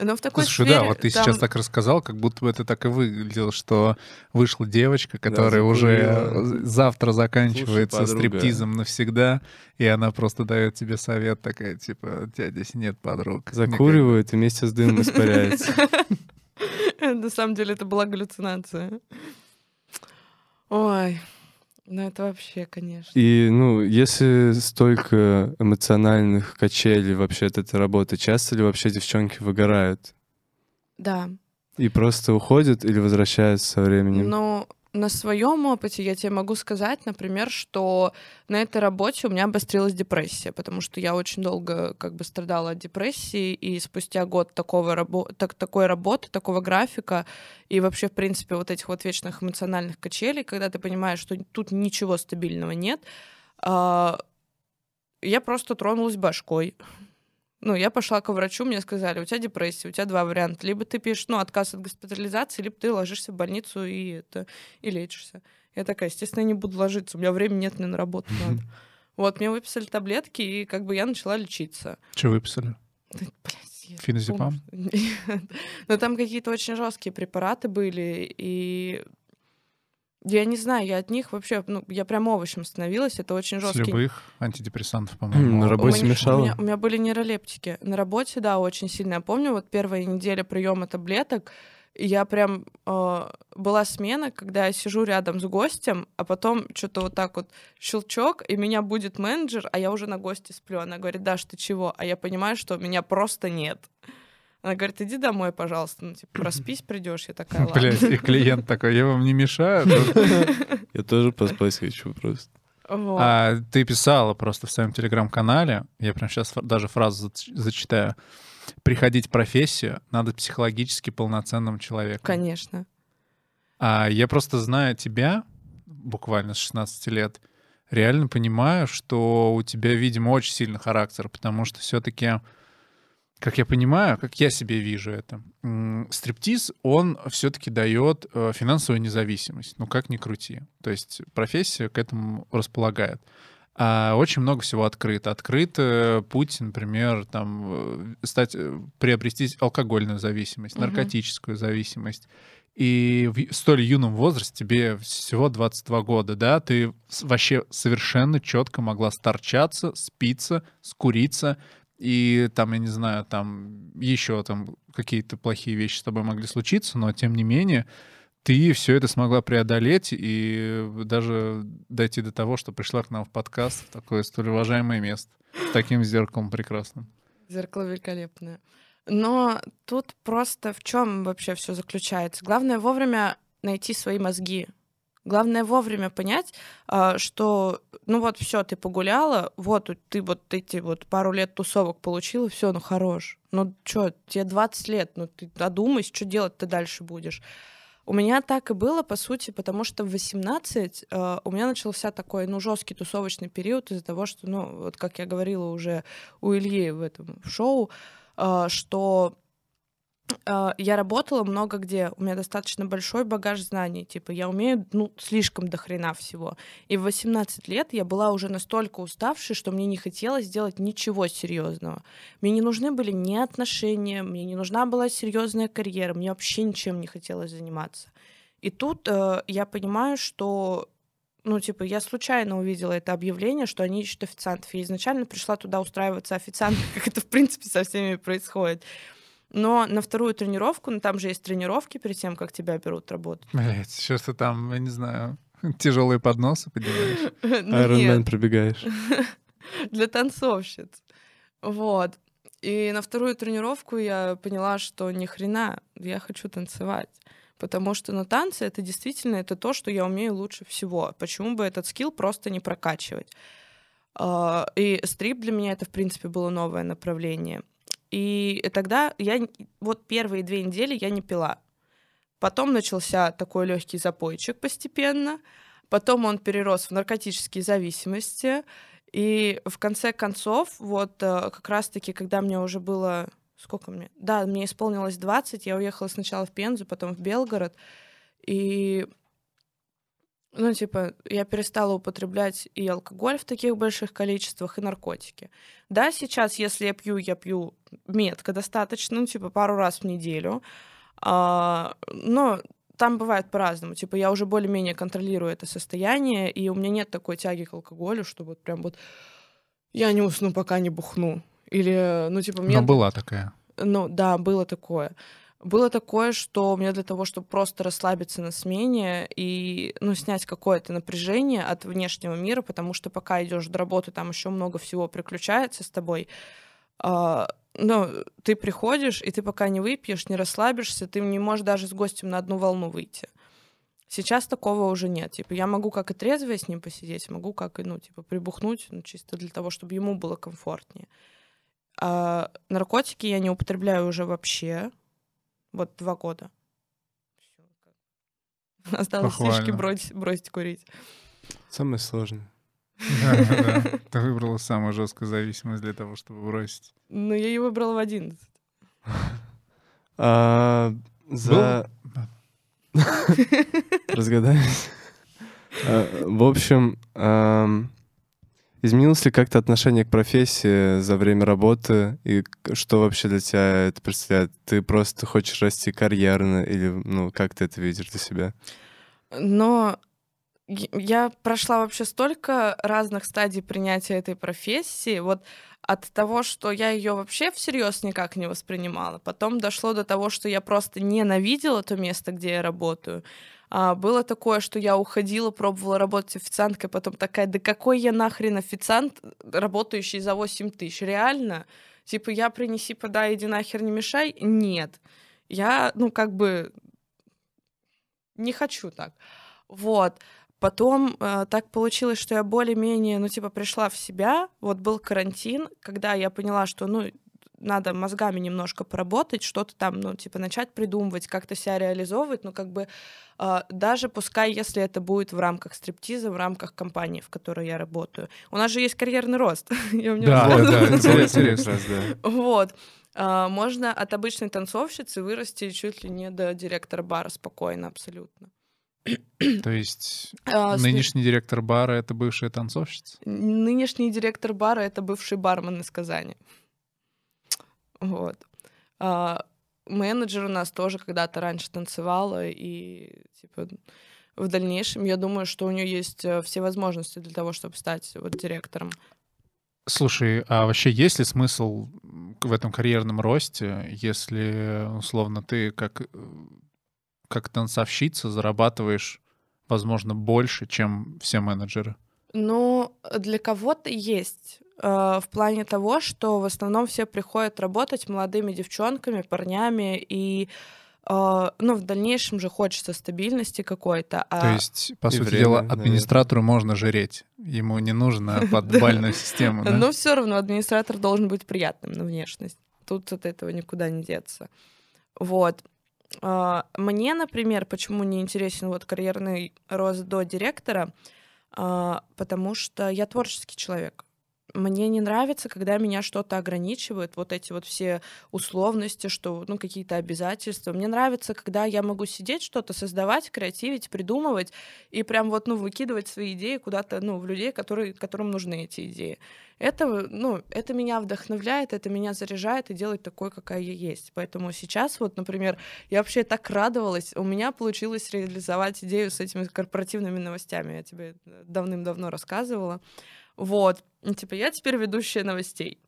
Но в такой Слушай, сфере да, вот ты там- сейчас так рассказал, как будто бы это так и выглядело, что вышла девочка, которая уже закурила. завтра заканчивается Слушай, подруга. стриптизом навсегда, и она просто дает тебе совет такая, типа, у тебя здесь нет подруг. Закуривает и вместе с дымом испаряется. На самом деле это была галлюцинация. Ой, ну это вообще, конечно. И, ну, если столько эмоциональных качелей вообще от этой работы, часто ли вообще девчонки выгорают? Да. И просто уходят или возвращаются со временем? Но на своем опыте я тебе могу сказать, например, что на этой работе у меня обострилась депрессия, потому что я очень долго как бы страдала от депрессии, и спустя год такого рабо- так, такой работы, такого графика, и вообще, в принципе, вот этих вот вечных эмоциональных качелей, когда ты понимаешь, что тут ничего стабильного нет, а, я просто тронулась башкой. Ну, я пошла к врачу, мне сказали, у тебя депрессия, у тебя два варианта. Либо ты пишешь, ну, отказ от госпитализации, либо ты ложишься в больницу и, это, и лечишься. Я такая, естественно, я не буду ложиться, у меня времени нет, мне на работу надо. Вот, мне выписали таблетки, и как бы я начала лечиться. Что выписали? Нет. Но там какие-то очень жесткие препараты были, и я не знаю, я от них вообще, ну, я прям овощем становилась, это очень С жесткий. любых антидепрессантов, На по-моему. работе У меня- мешало? У меня, у меня были нейролептики. На работе, да, очень сильно. Я помню, вот первая неделя приема таблеток, и я прям э, была смена, когда я сижу рядом с гостем, а потом что-то вот так вот щелчок, и меня будет менеджер, а я уже на гости сплю. Она говорит, Даш, ты чего? А я понимаю, что меня просто нет. Она говорит, иди домой, пожалуйста. Ну, типа, проспись, придешь. Я такая, ладно. Блять, и клиент такой, я вам не мешаю. Я тоже поспать хочу просто. Вот. А ты писала просто в своем телеграм-канале, я прям сейчас даже фразу зач- зачитаю. Приходить в профессию надо психологически полноценным человеком. Конечно. А я просто знаю тебя, буквально с 16 лет, реально понимаю, что у тебя, видимо, очень сильный характер, потому что все-таки, как я понимаю, как я себе вижу это, стриптиз, он все-таки дает э, финансовую независимость, ну как ни крути. То есть профессия к этому располагает. А очень много всего открыто. Открыт э, путь, например, там, э, стать, приобрести алкогольную зависимость, наркотическую зависимость. И в столь юном возрасте, тебе всего 22 года, да, ты вообще совершенно четко могла сторчаться, спиться, скуриться, и там, я не знаю, там еще там какие-то плохие вещи с тобой могли случиться, но тем не менее ты все это смогла преодолеть и даже дойти до того, что пришла к нам в подкаст в такое столь уважаемое место с таким зеркалом прекрасным. Зеркало великолепное. Но тут просто в чем вообще все заключается? Главное вовремя найти свои мозги. Главное вовремя понять, а, что ну вот все, ты погуляла, вот ты вот эти вот пару лет тусовок получила, все, ну хорош. Ну что, тебе 20 лет, ну ты одумайся, что делать ты дальше будешь. У меня так и было, по сути, потому что в 18 э, у меня начался такой, ну, жесткий тусовочный период из-за того, что, ну, вот как я говорила уже у Ильи в этом шоу, э, что я работала много где, у меня достаточно большой багаж знаний, типа я умею, ну, слишком до хрена всего. И в 18 лет я была уже настолько уставшей, что мне не хотелось делать ничего серьезного. Мне не нужны были ни отношения, мне не нужна была серьезная карьера, мне вообще ничем не хотелось заниматься. И тут э, я понимаю, что ну, типа, я случайно увидела это объявление, что они ищут официантов. Я изначально пришла туда устраиваться официантом, как это, в принципе, со всеми происходит. Но на вторую тренировку, ну, там же есть тренировки перед тем, как тебя берут работать. Блять, сейчас ты там, я не знаю, тяжелые подносы поднимаешь. Ну, нет. Man пробегаешь. для танцовщиц. Вот. И на вторую тренировку я поняла, что ни хрена, я хочу танцевать. Потому что, ну, танцы — это действительно это то, что я умею лучше всего. Почему бы этот скилл просто не прокачивать? А, И стрип для меня это, в принципе, было новое направление. И тогда я вот первые две недели я не пила. Потом начался такой легкий запойчик постепенно. Потом он перерос в наркотические зависимости. И в конце концов, вот э, как раз-таки, когда мне уже было... Сколько мне? Да, мне исполнилось 20, я уехала сначала в Пензу, потом в Белгород. И ну, типа, я перестала употреблять и алкоголь в таких больших количествах, и наркотики. Да, сейчас, если я пью, я пью метко достаточно, ну, типа, пару раз в неделю. А, но там бывает по-разному. Типа, я уже более-менее контролирую это состояние, и у меня нет такой тяги к алкоголю, что вот прям вот я не усну, пока не бухну. Или, ну, типа, мне... Но была такая. Ну, да, было такое. Было такое, что мне для того, чтобы просто расслабиться на смене и ну, снять какое-то напряжение от внешнего мира, потому что пока идешь до работы, там еще много всего приключается с тобой. Uh, ну, ты приходишь, и ты пока не выпьешь, не расслабишься, ты не можешь даже с гостем на одну волну выйти. Сейчас такого уже нет. Типа, я могу как и трезвая с ним посидеть, могу как и, ну, типа, прибухнуть, ну, чисто для того, чтобы ему было комфортнее. А наркотики я не употребляю уже вообще. Вот два года. Осталось фишки бросить, бросить курить. Самое сложное. Да, да. Ты выбрала самую жесткую зависимость для того, чтобы бросить. Ну, я ее выбрала в 11. А, за... Разгадались. А, в общем, изменилось ли как-то отношение к профессии за время работы? И что вообще для тебя это представляет? Ты просто хочешь расти карьерно или ну, как ты это видишь для себя? Но я прошла вообще столько разных стадий принятия этой профессии. Вот от того, что я ее вообще всерьез никак не воспринимала, потом дошло до того, что я просто ненавидела то место, где я работаю. А, было такое, что я уходила, пробовала работать официанткой, потом такая, да какой я нахрен официант, работающий за 8 тысяч? Реально? Типа, я принеси, подай, иди нахер, не мешай? Нет. Я, ну, как бы не хочу так. Вот. Потом э, так получилось, что я более-менее, ну, типа, пришла в себя. Вот был карантин, когда я поняла, что, ну, надо мозгами немножко поработать, что-то там, ну, типа, начать придумывать, как-то себя реализовывать, ну, как бы, э, даже пускай, если это будет в рамках стриптиза, в рамках компании, в которой я работаю. У нас же есть карьерный рост. Да, да, интересно. Вот. А, можно от обычной танцовщицы вырасти чуть ли не до директора бара спокойно, абсолютно. То есть а, нынешний с... директор бара — это бывшая танцовщица? Нынешний директор бара — это бывший бармен из Казани. Вот. А, менеджер у нас тоже когда-то раньше танцевала, и типа в дальнейшем я думаю, что у нее есть э, все возможности для того, чтобы стать вот директором. Слушай, а вообще есть ли смысл в этом карьерном росте, если, условно, ты как э, как танцовщица зарабатываешь, возможно, больше, чем все менеджеры? Ну, для кого-то есть. Э, в плане того, что в основном все приходят работать молодыми девчонками, парнями, и э, ну, в дальнейшем же хочется стабильности какой-то. А... То есть, по сути время, дела, администратору наверное. можно жреть. Ему не нужно под бальную систему. Но все равно администратор должен быть приятным на внешность. Тут от этого никуда не деться. Вот. А, мне, например, почему не интересен вот карьерный рост до директора, потому что я творческий человек. Мне не нравится, когда меня что-то ограничивает, вот эти вот все условности, что, ну, какие-то обязательства. Мне нравится, когда я могу сидеть, что-то создавать, креативить, придумывать и прям вот, ну, выкидывать свои идеи куда-то, ну, в людей, которые, которым нужны эти идеи. Это, ну, это меня вдохновляет, это меня заряжает и делает такой, какая я есть. Поэтому сейчас вот, например, я вообще так радовалась, у меня получилось реализовать идею с этими корпоративными новостями. Я тебе давным-давно рассказывала. Вот. Типа, я теперь ведущая новостей.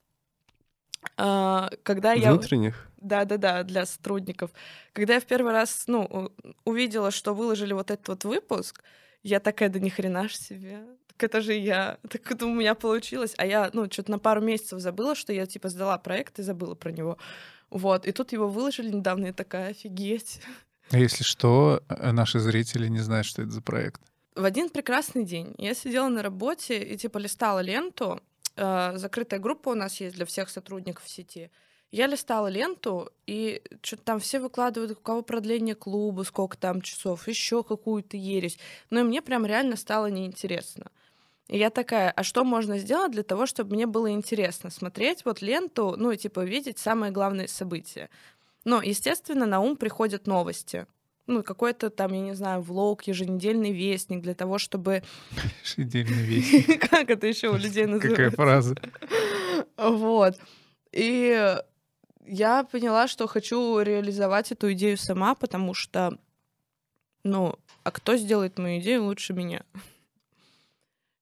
А, когда я... Внутренних? Да-да-да, для сотрудников. Когда я в первый раз, ну, увидела, что выложили вот этот вот выпуск, я такая, да ни хрена ж себе. Так это же я. Так это у меня получилось. А я, ну, что-то на пару месяцев забыла, что я, типа, сдала проект и забыла про него. Вот. И тут его выложили недавно, и такая, офигеть. А если что, э, наши зрители не знают, что это за проект в один прекрасный день я сидела на работе и типа листала ленту. Э, закрытая группа у нас есть для всех сотрудников сети. Я листала ленту, и что-то там все выкладывают, у кого продление клуба, сколько там часов, еще какую-то ересь. Но и мне прям реально стало неинтересно. И я такая, а что можно сделать для того, чтобы мне было интересно смотреть вот ленту, ну, и, типа, видеть самые главные события? Ну, естественно, на ум приходят новости. Ну, какой-то там, я не знаю, влог, еженедельный вестник для того, чтобы... Еженедельный вестник. Как это еще у людей называется? Какая фраза? Вот. И я поняла, что хочу реализовать эту идею сама, потому что, ну, а кто сделает мою идею лучше меня?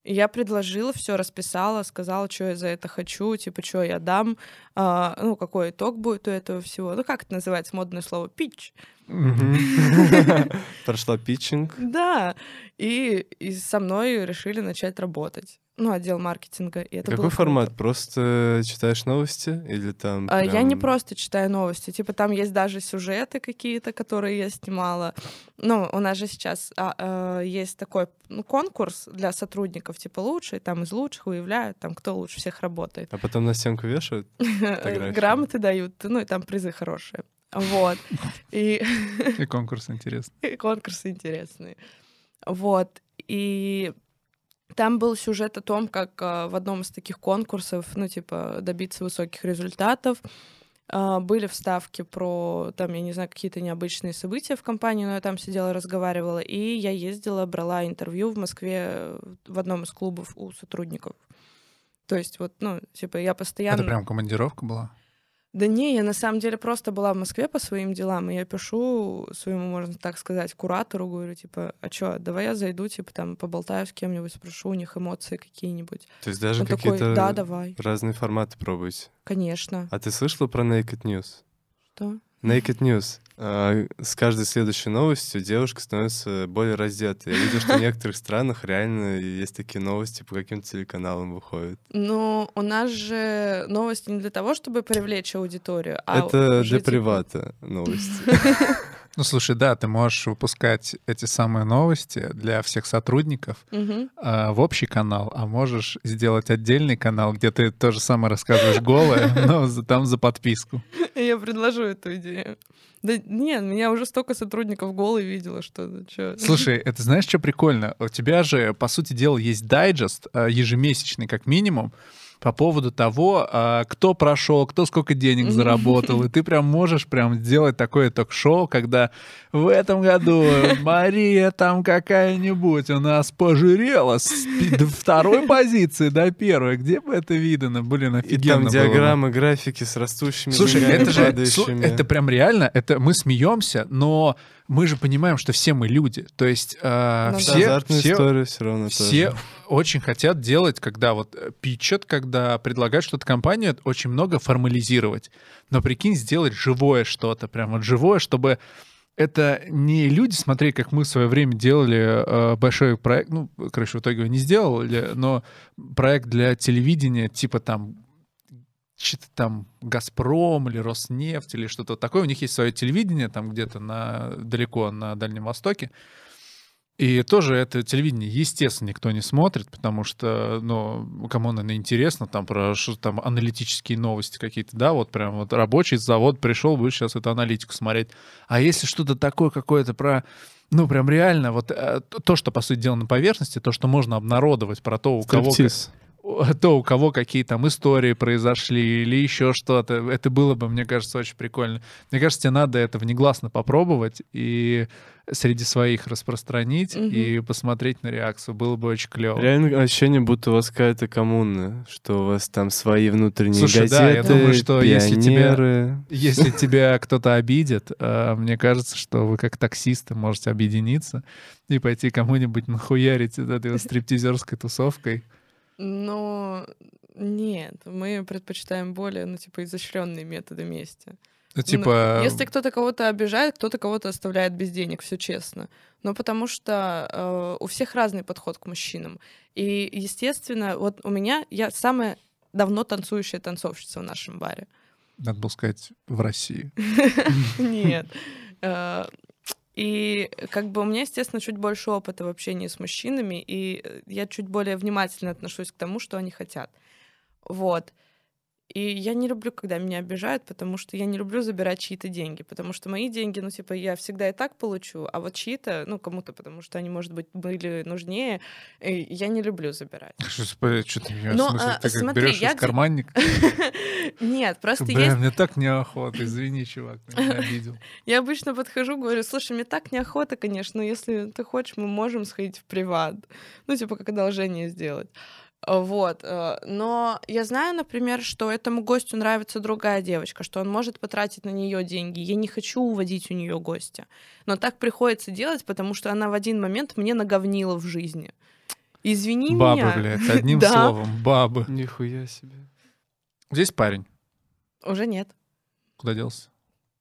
Я предложила, все расписала, сказала, что я за это хочу, типа, что я дам, а, ну, какой итог будет у этого всего. Ну, как это называется, модное слово? Пич. Прошла питчинг. Да, и, и со мной решили начать работать. Ну, отдел маркетинга. И это Какой было формат? круто. Просто читаешь новости или там А, Я не прям- просто читаю новости, типа там есть даже сюжеты какие-то, которые я снимала. Ну, у нас же сейчас а, а, есть такой ну, конкурс для сотрудников, типа лучшие, там из лучших выявляют, там кто лучше всех работает. А потом на стенку вешают? Грамоты дают, ну и там призы хорошие. Вот. И И конкурс интересный. и конкурсы интересные. Вот. И там был сюжет о том, как а, в одном из таких конкурсов, ну, типа, добиться высоких результатов. А, Были вставки про, там, я не знаю, какие-то необычные события в компании, но я там сидела, разговаривала. И я ездила, брала интервью в Москве в одном из клубов у сотрудников. То есть вот, ну, типа, я постоянно... Это прям командировка была? Да не, я на самом деле просто была в Москве по своим делам, и я пишу своему, можно так сказать, куратору, говорю, типа, а чё, давай я зайду, типа, там, поболтаю с кем-нибудь, спрошу у них эмоции какие-нибудь. То есть даже Он такой, какие-то да, давай, разные форматы пробуете. конечно. А ты слышала про Naked News? Что? Naked News. А, С каждой следующей новостью девушка становится более раздетой. Я видел, что в некоторых странах реально есть такие новости по каким-то телеканалам выходят. Ну, у нас же новости не для того, чтобы привлечь аудиторию, а Это для типа, привата новости. Ну, слушай, да, ты можешь выпускать эти самые новости для всех сотрудников а, в общий канал, а можешь сделать отдельный канал, где ты то же самое рассказываешь голое, но там за подписку. Я предложу эту идею. Да нет, меня уже столько сотрудников голой видела, что чё. Слушай, это знаешь, что прикольно? У тебя же, по сути дела, есть дайджест а, ежемесячный, как минимум, по поводу того, а, кто прошел, кто сколько денег заработал. И ты прям можешь прям сделать такое ток-шоу, когда в этом году Мария там какая-нибудь у нас пожирела с второй позиции до первой. Где бы это видано? Блин, И офигенно там было бы. диаграммы, графики с растущими Слушай, деньгами, это же это прям реально, это мы смеемся, но мы же понимаем, что все мы люди. То есть э, Ну да. все, все, все равно все тоже. Очень хотят делать, когда вот э, питчат, когда предлагают что-то компанию, очень много формализировать. Но прикинь, сделать живое что-то, прям вот живое, чтобы это не люди, смотри, как мы в свое время делали э, большой проект, ну, короче, в итоге его не сделали, но проект для телевидения, типа там что-то там Газпром или Роснефть или что-то такое. У них есть свое телевидение там где-то на, далеко на Дальнем Востоке. И тоже это телевидение, естественно, никто не смотрит, потому что, ну, кому оно интересно, там про что там аналитические новости какие-то, да, вот прям вот рабочий завод пришел, будет сейчас эту аналитику смотреть. А если что-то такое какое-то про, ну, прям реально, вот э, то, что, по сути дела, на поверхности, то, что можно обнародовать про то, у кого. То, у кого какие там истории произошли или еще что-то. Это было бы, мне кажется, очень прикольно. Мне кажется, тебе надо это внегласно попробовать и среди своих распространить Мгм. и посмотреть на реакцию. Было бы очень клево. Реально ощущение, будто у вас какая-то коммуна, что у вас там свои внутренние Слушай, газеты, да, я думаю, что если тебя- пионеры. Если тебя кто-то обидит, э, мне кажется, что вы как таксисты можете объединиться и пойти кому-нибудь нахуярить этой стриптизерской тусовкой. Ну, нет, мы предпочитаем более, ну, типа, изощренные методы мести. Ну, Ну, типа... Если кто-то кого-то обижает, кто-то кого-то оставляет без денег, все честно. Но потому что э, у всех разный подход к мужчинам. И, естественно, вот у меня, я самая давно танцующая танцовщица в нашем баре. Надо было сказать, в России. Нет. Э, И как бы у меня, естественно, чуть больше опыта в общении с мужчинами, и э, я чуть более внимательно отношусь к тому, что они хотят. Вот. И я не люблю, когда меня обижают, потому что я не люблю забирать чьи-то деньги, потому что мои деньги, ну, типа, я всегда и так получу, а вот чьи-то, ну, кому-то, потому что они, может быть, были нужнее, я не люблю забирать. Что, что ты, Но, в смысле, а, ты как смотри, берешь я... из карманник? Нет, просто есть... мне так неохота, извини, чувак, меня обидел. Я обычно подхожу, говорю, слушай, мне так неохота, конечно, но если ты хочешь, мы можем сходить в приват. Ну, типа, как одолжение сделать. Вот. Э, но я знаю, например, что этому гостю нравится другая девочка, что он может потратить на нее деньги. Я не хочу уводить у нее гостя. Но так приходится делать, потому что она в один момент мне наговнила в жизни. Извини бабы, меня. Бабы, блядь, одним словом, бабы. Нихуя себе. Здесь парень? Уже нет. Куда делся?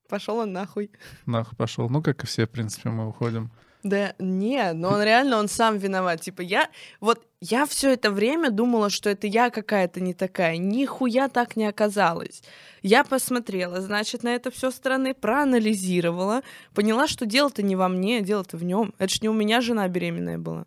Пошел он нахуй. Нахуй пошел. Ну, как и все, в принципе, мы уходим. Да не, но он реально, он сам виноват. Типа я, вот я все это время думала, что это я какая-то не такая. Нихуя так не оказалось. Я посмотрела, значит, на это все стороны, проанализировала, поняла, что дело-то не во мне, дело-то в нем. Это ж не у меня жена беременная была.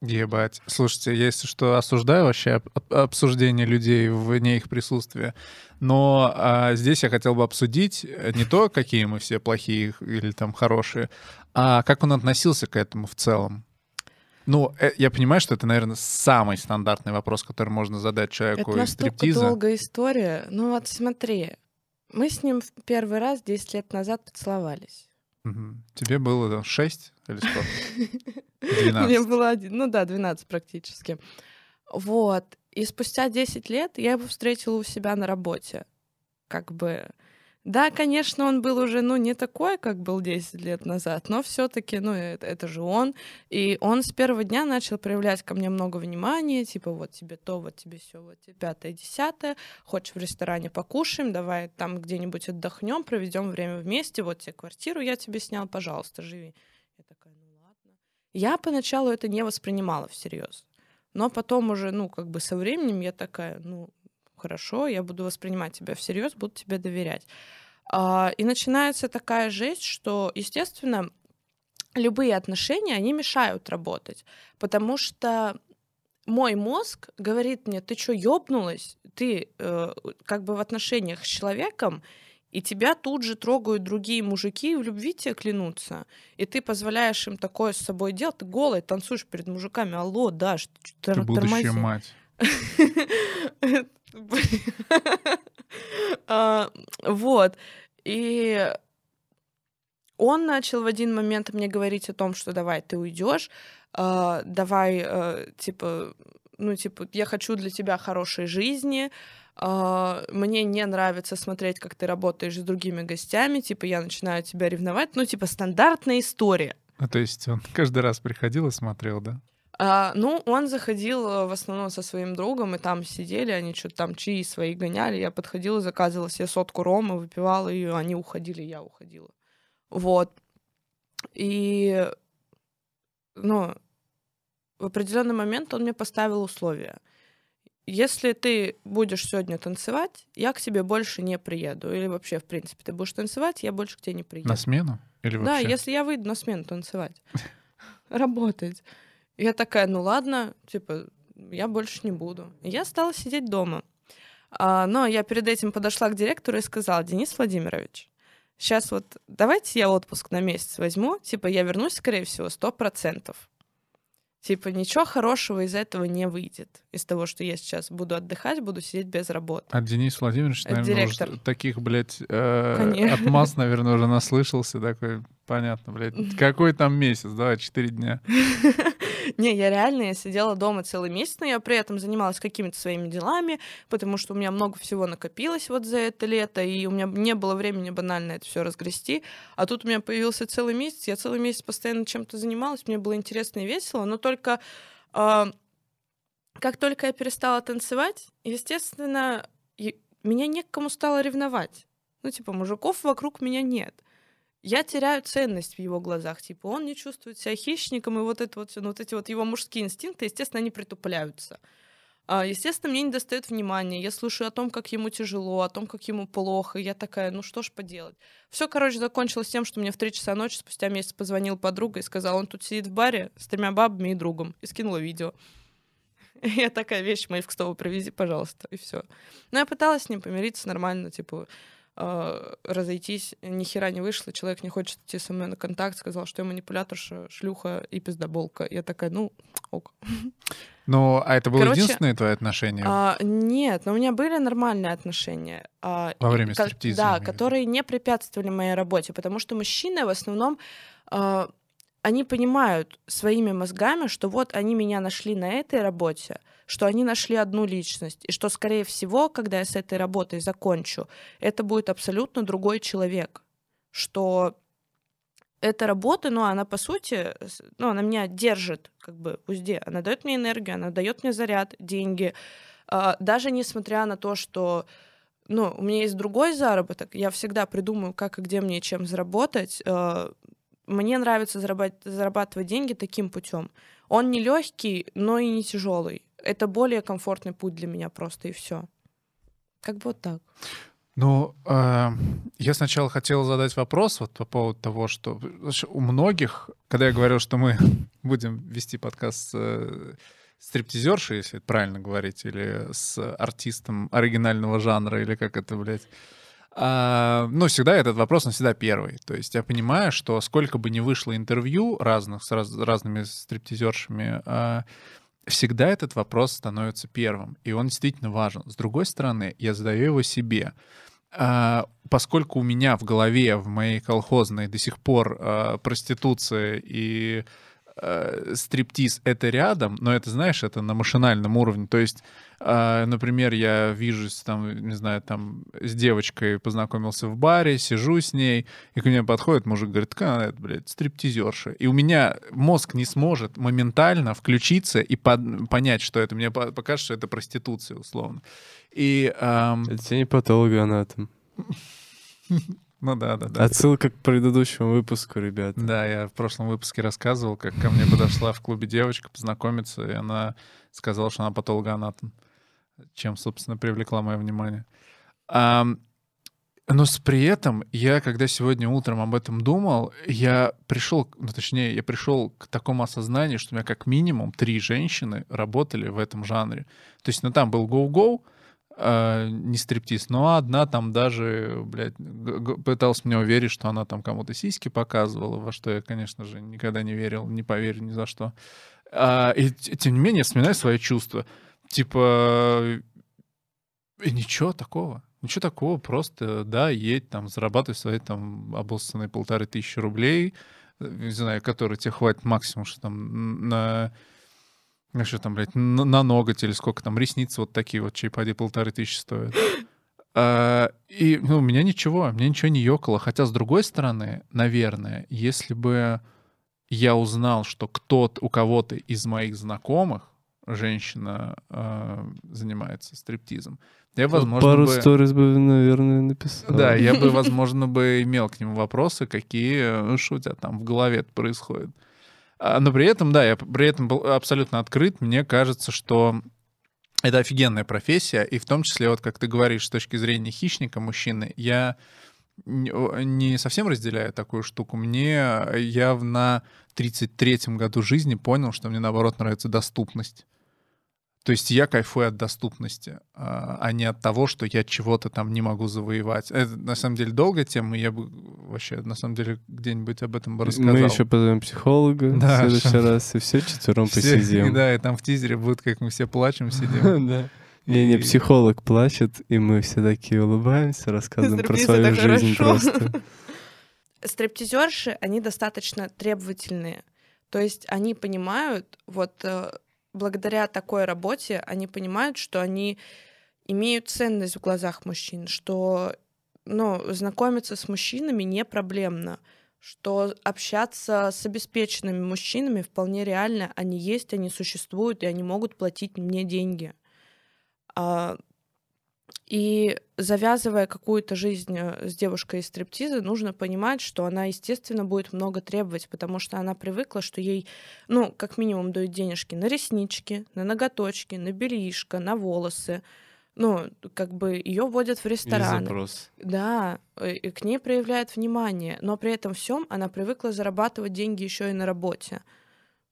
Ебать. Слушайте, я, если что, осуждаю вообще обсуждение людей вне их присутствия. Но а, здесь я хотел бы обсудить э, не то, какие мы все плохие или там хорошие, а как он относился к этому в целом. Ну, э, я понимаю, что это, наверное, самый стандартный вопрос, который можно задать человеку это из стриптиза. Это долгая история. Ну вот смотри, мы с ним в первый раз 10 лет назад поцеловались. Угу. Тебе было 6 или сколько? 12. Мне было один, ну да, 12 практически. Вот. И спустя 10 лет я его встретила у себя на работе. Как бы... Да, конечно, он был уже, ну, не такой, как был 10 лет назад, но все таки ну, это, это же он. И он с первого дня начал проявлять ко мне много внимания, типа, вот тебе то, вот тебе все, вот тебе пятое, десятое, хочешь в ресторане покушаем, давай там где-нибудь отдохнем, проведем время вместе, вот тебе квартиру я тебе снял, пожалуйста, живи. Я такая, ну ладно. Я поначалу это не воспринимала всерьез. Но потом уже, ну, как бы со временем я такая, ну, хорошо, я буду воспринимать тебя всерьез, буду тебе доверять. А, и начинается такая жесть, что, естественно, любые отношения, они мешают работать, потому что мой мозг говорит мне, ты что, ёбнулась? Ты э, как бы в отношениях с человеком, и тебя тут же трогают другие мужики, и в любви тебе клянутся. И ты позволяешь им такое с собой делать. Ты голый, танцуешь перед мужиками. Алло, да, что ты Ты будущая мать. А, вот. И он начал в один момент мне говорить о том, что давай ты уйдешь, а, давай, э, типа, ну, типа, я хочу для тебя хорошей жизни, мне не нравится смотреть, как ты работаешь с другими гостями, типа, я начинаю тебя ревновать, ну, типа, стандартная история. А то есть он каждый раз приходил и смотрел, да? А, ну, он заходил э, в основном со своим другом, и там сидели, они что-то там чаи свои гоняли. Я подходила, заказывала себе сотку ромы, выпивала ее, они уходили, я уходила. Вот. И, ну, в определенный момент он мне поставил условия. Если ты будешь сегодня танцевать, я к тебе больше не приеду. Или вообще, в принципе, ты будешь танцевать, я больше к тебе не приеду. На смену? Или вообще? Да, если я выйду на смену танцевать. Работать. Я такая, ну ладно, типа, я больше не буду. Я стала сидеть дома. А, но я перед этим подошла к директору и сказала, Денис Владимирович, сейчас вот давайте я отпуск на месяц возьму, типа я вернусь, скорее всего, сто процентов. Типа ничего хорошего из этого не выйдет. Из того, что я сейчас буду отдыхать, буду сидеть без работы. А Денис Владимирович, наверное, Директор. уже таких, блядь, э, отмаз, наверное, уже наслышался. Такой, понятно, блядь. Какой там месяц, да, четыре дня. Не, я реально, я сидела дома целый месяц, но я при этом занималась какими-то своими делами, потому что у меня много всего накопилось вот за это лето, и у меня не было времени банально это все разгрести. А тут у меня появился целый месяц, я целый месяц постоянно чем-то занималась, мне было интересно и весело, но только э, как только я перестала танцевать, естественно, меня не к кому стало ревновать. Ну, типа, мужиков вокруг меня нет я теряю ценность в его глазах. Типа, он не чувствует себя хищником, и вот, это вот, ну, вот эти вот его мужские инстинкты, естественно, они притупляются. А, естественно, мне не достает внимания. Я слушаю о том, как ему тяжело, о том, как ему плохо. И я такая, ну что ж поделать. Все, короче, закончилось тем, что мне в три часа ночи спустя месяц позвонил подруга и сказал, он тут сидит в баре с тремя бабами и другом. И скинула видео. Я такая вещь мои в Кстово привези, пожалуйста, и все. Но я пыталась с ним помириться нормально, типа, э, разойтись, ни хера не вышло, человек не хочет идти со мной на контакт, сказал, что я манипуляторша, шлюха и пиздоболка. Я такая, ну, ок. Ну, а это было Короче, единственное твое отношение? А, нет, но у меня были нормальные отношения. а, Во время ко- стриптиза, Да, которые не препятствовали моей работе, потому что мужчины в основном а, они понимают своими мозгами, что вот они меня нашли на этой работе, что они нашли одну личность, и что, скорее всего, когда я с этой работой закончу, это будет абсолютно другой человек, что эта работа, ну, она по сути, ну, она меня держит как бы в узде, она дает мне энергию, она дает мне заряд, деньги, А, даже несмотря на то, что ну, у меня есть другой заработок, я всегда придумаю, как и где мне чем заработать. Э, Мне нравится зарабат- зарабатывать деньги таким путем. Он не легкий, но и не тяжелый. Это более комфортный путь для меня просто и все. Как бы вот так. Ну, э, я сначала хотел задать вопрос вот по поводу того, что у многих, когда я говорил, что мы будем вести подкаст с э, стриптизершей, если правильно говорить, или с артистом оригинального жанра, или как это, блядь, а, ну, всегда этот вопрос, он всегда первый. То есть я понимаю, что сколько бы ни вышло интервью разных с раз- разными стриптизершами, а, всегда этот вопрос становится первым, и он действительно важен. С другой стороны, я задаю его себе. А, Поскольку у меня в голове, в моей колхозной до сих пор а, проституция и а, стриптиз — это рядом, но это, знаешь, это на машинальном уровне. То есть, а, например, я вижусь там, не знаю, там с девочкой познакомился в баре, сижу с ней, и ко мне подходит мужик, говорит, какая блядь, стриптизерша. И у меня мозг не сможет моментально включиться и под- понять, что это. Мне по- покажет, что это проституция, условно. И, ам, Это тебе не патологоанатом. ну да, да, да. Отсылка к предыдущему выпуску, ребят. Да, я в прошлом выпуске рассказывал, как ко мне подошла в клубе девочка познакомиться, и она сказала, что она патологоанатом, чем, собственно, привлекла мое внимание. Ам, но с при этом я, когда сегодня утром об этом думал, я пришел, ну точнее, я пришел к такому осознанию, что у меня как минимум три женщины работали в этом жанре. То есть, ну там был гоу-гоу, а, не стриптиз, но одна там даже, блядь, пыталась мне уверить, что она там кому-то сиськи показывала, во что я, конечно же, никогда не верил, не поверю ни за что. А, и тем не менее, вспоминаю свои чувства. Типа, и ничего такого. Ничего такого, просто, да, едь там, зарабатывай свои там обоссанные полторы тысячи рублей, э, не знаю, которые тебе хватит максимум, что там на ну, что там, блядь, на, на ноготь или сколько там, ресницы вот такие вот, чей поди полторы тысячи стоят. А, и, ну, у меня ничего, мне ничего не ёкало. Хотя, с другой стороны, наверное, если бы я узнал, что кто-то, у кого-то из моих знакомых женщина а, занимается стриптизом, я, возможно, Пару бы... сториз бы, наверное, написал. Да, я бы, возможно, бы имел к нему вопросы, какие, ну, что у тебя там в голове происходит. А, Но при этом, да, я при этом был абсолютно открыт. Мне кажется, что это офигенная профессия, и в том числе, вот как ты говоришь, с точки зрения хищника, мужчины, я не совсем разделяю такую штуку. Мне я в- на 33-м году жизни понял, что мне, наоборот, нравится доступность. То есть я кайфую от доступности, а а не от того, что я чего-то там не могу завоевать. Это, на самом деле, долгая тема, и я бы вообще, на самом деле, где-нибудь об этом бы рассказал. Мы еще позовем психолога Да, в следующий раз, и все четвером Все- посидим. Да, и там в тизере будет, как мы все плачем, сидим. Не-не, психолог плачет, и мы все такие улыбаемся, рассказываем про свою жизнь просто. Стриптизерши, они достаточно требовательные. То есть они понимают, вот э, благодаря такой работе, они понимают, что они имеют ценность в глазах мужчин, что ну, знакомиться с мужчинами не проблемно, что общаться с обеспеченными мужчинами вполне реально, они есть, они существуют, и они могут платить мне деньги. А, и завязывая какую-то жизнь э, с девушкой из стриптиза, нужно понимать, что она, естественно, будет много требовать, потому что она привыкла, что ей, ну, как минимум дают денежки на реснички, на ноготочки, на бельишко, на волосы. Ну, как бы ее водят в запрос. Да, э, и к ней проявляют внимание, но при этом всем она привыкла зарабатывать деньги еще и на работе.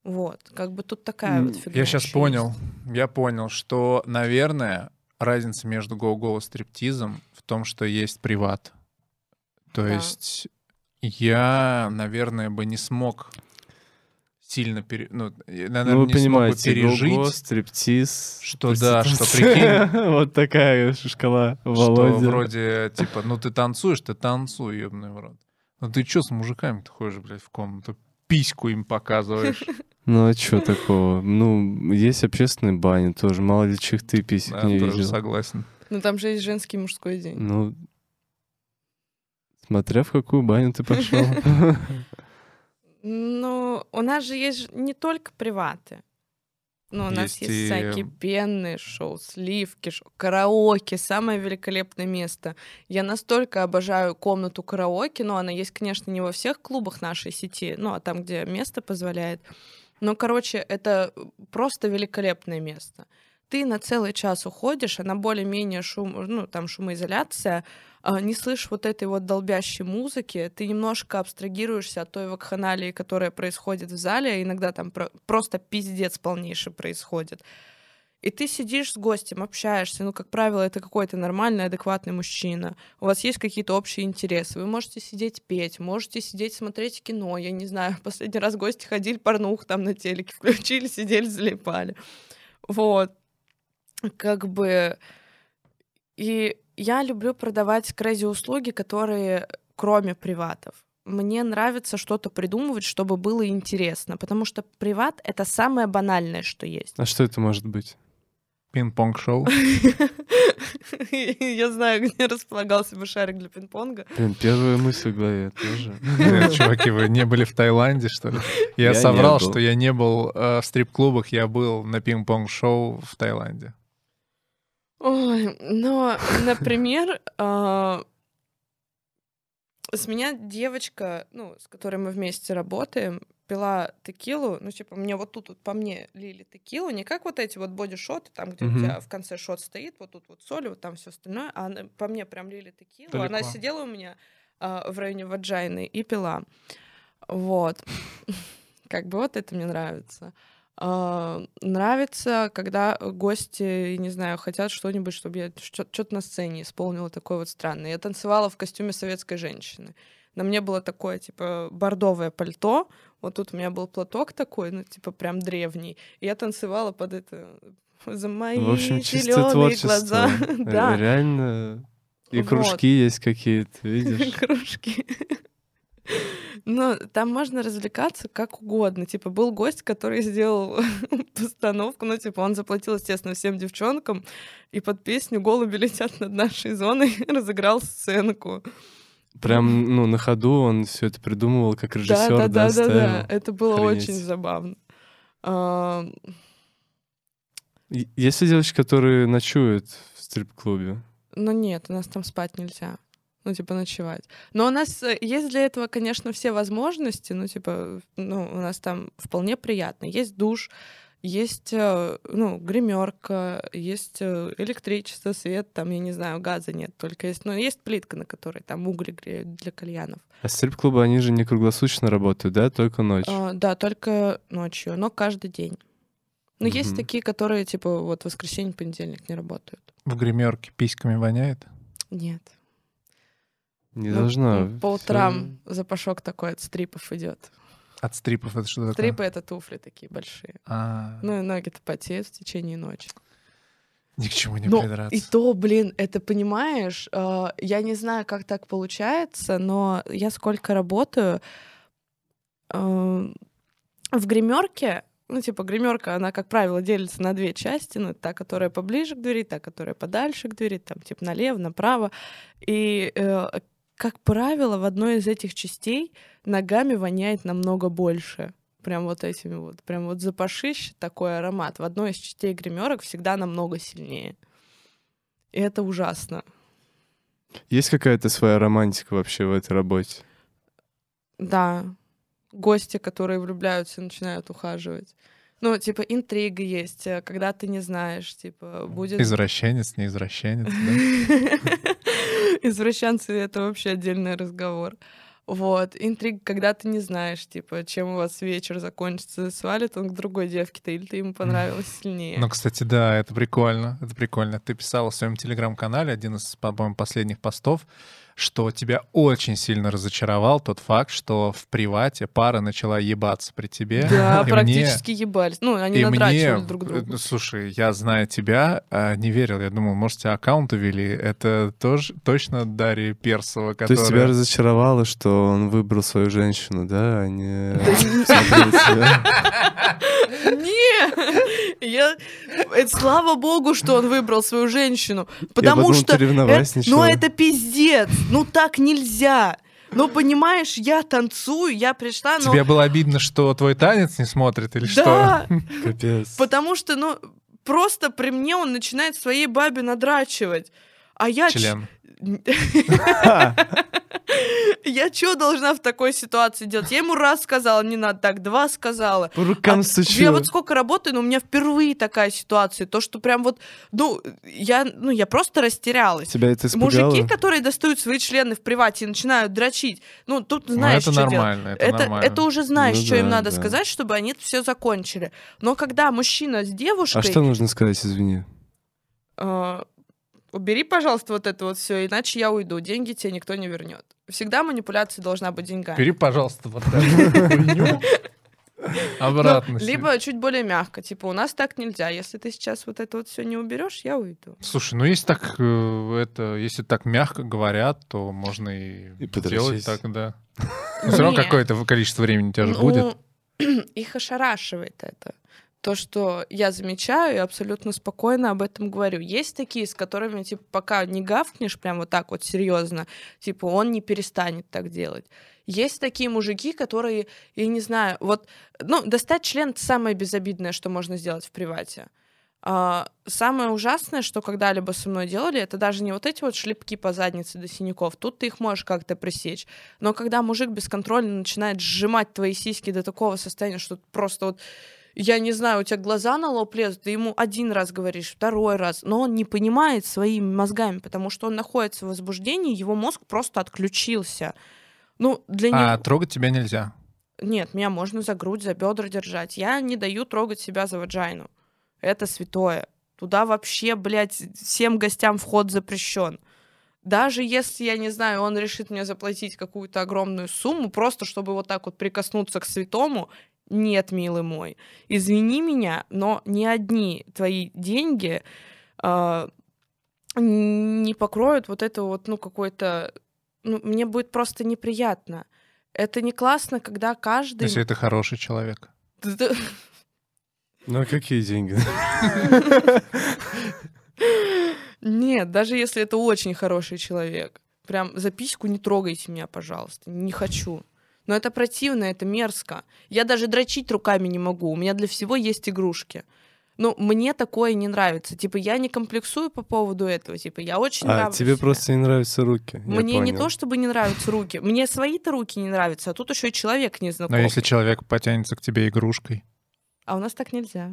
Вот, как бы тут такая М, вот фигня. Я сейчас понял, есть. я понял, что, наверное, разница между гоу-гоу и стриптизом в том, что есть приват. То Да. есть я, наверное, бы не смог сильно пере... ну, наверное, Ну, вы не смог бы понимаете, пережить. го-го, стриптиз, что да, что проституция. Вот такая шкала Что Володя. вроде, типа, ну ты танцуешь, ты танцуй, ебаный в рот. Ну ты чё с мужиками-то ходишь, блядь, в комнату? Письку им показываешь. Ну а что такого? Ну, есть общественные бани тоже. Мало ли чих ты писек не тоже видел. согласен. Ну там же есть женский и мужской день. Ну, смотря в какую баню ты пошел. Ну, у нас же есть не только приваты. Ну, у нас Есть есть и- всякие пенные шоу, сливки, шоу, караоке, самое великолепное место. Я настолько обожаю комнату караоке, но она есть, конечно, не во всех клубах нашей сети, ну, а там, где место позволяет. Но, короче, это просто великолепное место. Ты на целый час уходишь, она более-менее шум, ну, там шумоизоляция, а, не слышишь вот этой вот долбящей музыки, ты немножко абстрагируешься от той вакханалии, которая происходит в зале, иногда там про- просто пиздец полнейший происходит. И ты сидишь с гостем, общаешься, ну, как правило, это какой-то нормальный, адекватный мужчина. У вас есть какие-то общие интересы. Вы можете сидеть петь, можете сидеть смотреть кино. Я не знаю, последний раз гости ходили, порнух там на телеке включили, сидели, залипали. Вот. Как бы... И я люблю продавать крэзи-услуги, которые кроме приватов. Мне нравится что-то придумывать, чтобы было интересно, потому что приват — это самое банальное, что есть. А что это может быть? Пинг-понг-шоу. Я знаю, где располагался бы шарик для пинг-понга. Блин, первая мысль в голове тоже. Нет, Чуваки, вы не были в Таиланде, что ли? Я Я соврал, что я не был э, в стрип-клубах, я был на пинг-понг-шоу в Таиланде. Ой, но, например, а, с меня девочка, ну, с которой мы вместе работаем, пила текилу, ну, типа, мне вот тут вот по мне лили текилу, не как вот эти вот бодишоты, там, где Мгм. у тебя в конце шот стоит, вот тут вот соль, вот там все остальное, а она- по мне прям лили текилу, она Далеко. сидела у меня а, в районе ваджайны и пила. Вот. Как бы вот это мне нравится. А, Нравится, когда гости, не знаю, хотят что-нибудь, чтобы я что-то на сцене исполнила такое вот странное. Я танцевала в костюме советской женщины. На мне было такое, типа, бордовое пальто. Вот тут у меня был платок такой, ну, типа, прям древний. И я танцевала под это за мои В общем, чисто творчество. глаза. Э, Да, Реально. И Вот. кружки есть какие-то, видишь? кружки. Но там можно развлекаться как угодно. Типа, был гость, который сделал постановку, ну, типа, он заплатил, естественно, всем девчонкам, и под песню «Голуби летят над нашей зоной» разыграл сценку. Прям, ну, на ходу он все это придумывал, как режиссер, да, да, да, да, да. Это было Охренеть. очень забавно. А, Есть ли девочки, которые ночуют в стрип-клубе? Ну нет, у нас там спать нельзя. Ну, типа, ночевать. Но у нас э, есть для этого, конечно, все возможности. Ну, типа, ну, у нас там вполне приятно. Есть душ, есть, э, ну, гримерка, есть э, электричество, свет, там, я не знаю, газа нет, только есть, ну, есть плитка, на которой там угли греют для кальянов. А стрип-клубы, они же не круглосуточно работают, да? Только ночью. А, да, только ночью, но каждый день. Но есть Мгм. такие, которые, типа, вот воскресенье, понедельник не работают. В гримерке письками воняет? Нет. Не Ну, должна. ну, По утрам запашок такой от стрипов идет. От стрипов это что такое? Стрипы — это туфли такие большие. А, Ну и ноги-то потеют в течение ночи. ни к чему не Ну, придраться. и то, блин, это понимаешь, э, я не знаю, как так получается, но я сколько работаю э, в гримерке, ну, типа, гримерка, она, как правило, делится на две части. Ну, та, которая поближе к двери, та, которая подальше к двери, там, типа, налево, направо. И, э, как правило, в одной из этих частей ногами воняет намного больше. Прям вот этими вот. Прям вот запашище, такой аромат. В одной из частей гримерок всегда намного сильнее. И это ужасно. Есть какая-то своя романтика вообще в этой работе? Да. Гости, которые влюбляются и начинают ухаживать. Ну, типа, интрига есть, э, когда ты не знаешь, типа, будет... Извращенец, не извращенец, да? Извращенцы — это вообще отдельный разговор. Вот, интриг, когда ты не знаешь, типа, чем у вас вечер закончится, свалит он к другой девке-то, или ты ему понравилась сильнее. Ну, кстати, да, это прикольно, это прикольно. Ты писала в своем телеграм-канале, один из, по-моему, последних постов, что тебя очень сильно разочаровал тот факт, что в привате пара начала ебаться при тебе. Да, И практически ебались. Ну, они и надрачивали мне, друг э, друга. ну, слушай, я зная тебя, а, не верил. Я думал, может, тебя аккаунт увели. Это тоже точно Дарья Персова, То которая... есть тебя разочаровало, что он выбрал свою женщину, да, а не смотрел тебя? Не, я... слава богу, что он выбрал свою женщину, потому что... это-. Ну, это пиздец, ну так нельзя. Ну, понимаешь, я танцую, я пришла, но... Тебе было обидно, что твой танец не смотрит или что? Да, Капец. потому что, ну, просто при мне он начинает своей бабе надрачивать. А я... Член. Я что должна в такой ситуации делать? Я ему раз сказала, не надо так, два сказала. По рукам А, стучу. Я вот сколько работаю, но у меня впервые такая ситуация. То, что прям вот, ну, я, ну, я просто растерялась. Тебя это испугало? Мужики, которые достают свои члены в привате и начинают дрочить, ну, тут Ну, знаешь, это что делать. нормально, это, Это, нормально. это уже знаешь, Ну что им да, надо да. сказать, чтобы они все закончили. Но когда мужчина с девушкой... А что нужно сказать, извини? э, убери, пожалуйста, вот это вот все, иначе я уйду. Деньги тебе никто не вернет. Всегда манипуляция должна быть деньгами. Бери, пожалуйста, вот эту. Обратно. Ну, себе. либо чуть более мягко. Типа, у нас так нельзя. Если ты сейчас вот это вот все не уберешь, я уйду. Слушай, ну если так э, это, если так мягко говорят, то можно и, И делать так, да. Но все равно какое-то количество времени у тебя же Ну, будет. Их ошарашивает это. То, что я замечаю и абсолютно спокойно об этом говорю. Есть такие, с которыми, типа, пока не гавкнешь прям вот так вот серьезно, типа, он не перестанет так делать. Есть такие мужики, которые, я не знаю, вот, ну, достать член — самое безобидное, что можно сделать в привате. А, самое ужасное, что когда-либо со мной делали, это даже не вот эти вот шлепки по заднице до синяков. Тут ты их можешь как-то пресечь. Но когда мужик бесконтрольно начинает сжимать твои сиськи до такого состояния, что просто вот я не знаю, у тебя глаза на лоб лезут, ты ему один раз говоришь, второй раз, но он не понимает своими мозгами, потому что он находится в возбуждении, его мозг просто отключился. Ну, для него... А трогать тебя нельзя. Нет, меня можно за грудь, за бедра держать. Я не даю трогать себя за ваджайну. Это святое. Туда вообще, блядь, всем гостям вход запрещен. Даже если, я не знаю, он решит мне заплатить какую-то огромную сумму, просто чтобы вот так вот прикоснуться к святому, нет, милый мой, извини меня, но ни одни твои деньги а, не покроют вот это вот, ну, какой-то... Ну, мне будет просто неприятно. Это не классно, когда каждый... Если это хороший человек. Ну, а какие деньги? Нет, даже если это очень хороший человек. Прям за письку не трогайте меня, пожалуйста. Не хочу. Но это противно, это мерзко. Я даже дрочить руками не могу. У меня для всего есть игрушки. Ну, мне такое не нравится. Типа, я не комплексую по поводу этого. Типа, я очень А, нравлюсь тебе себе. просто не нравятся руки. Мне не понял. то, чтобы не нравятся руки. Мне свои-то руки не нравятся, а тут еще и человек Но незнакомый. если человек потянется к тебе игрушкой. А у нас так нельзя.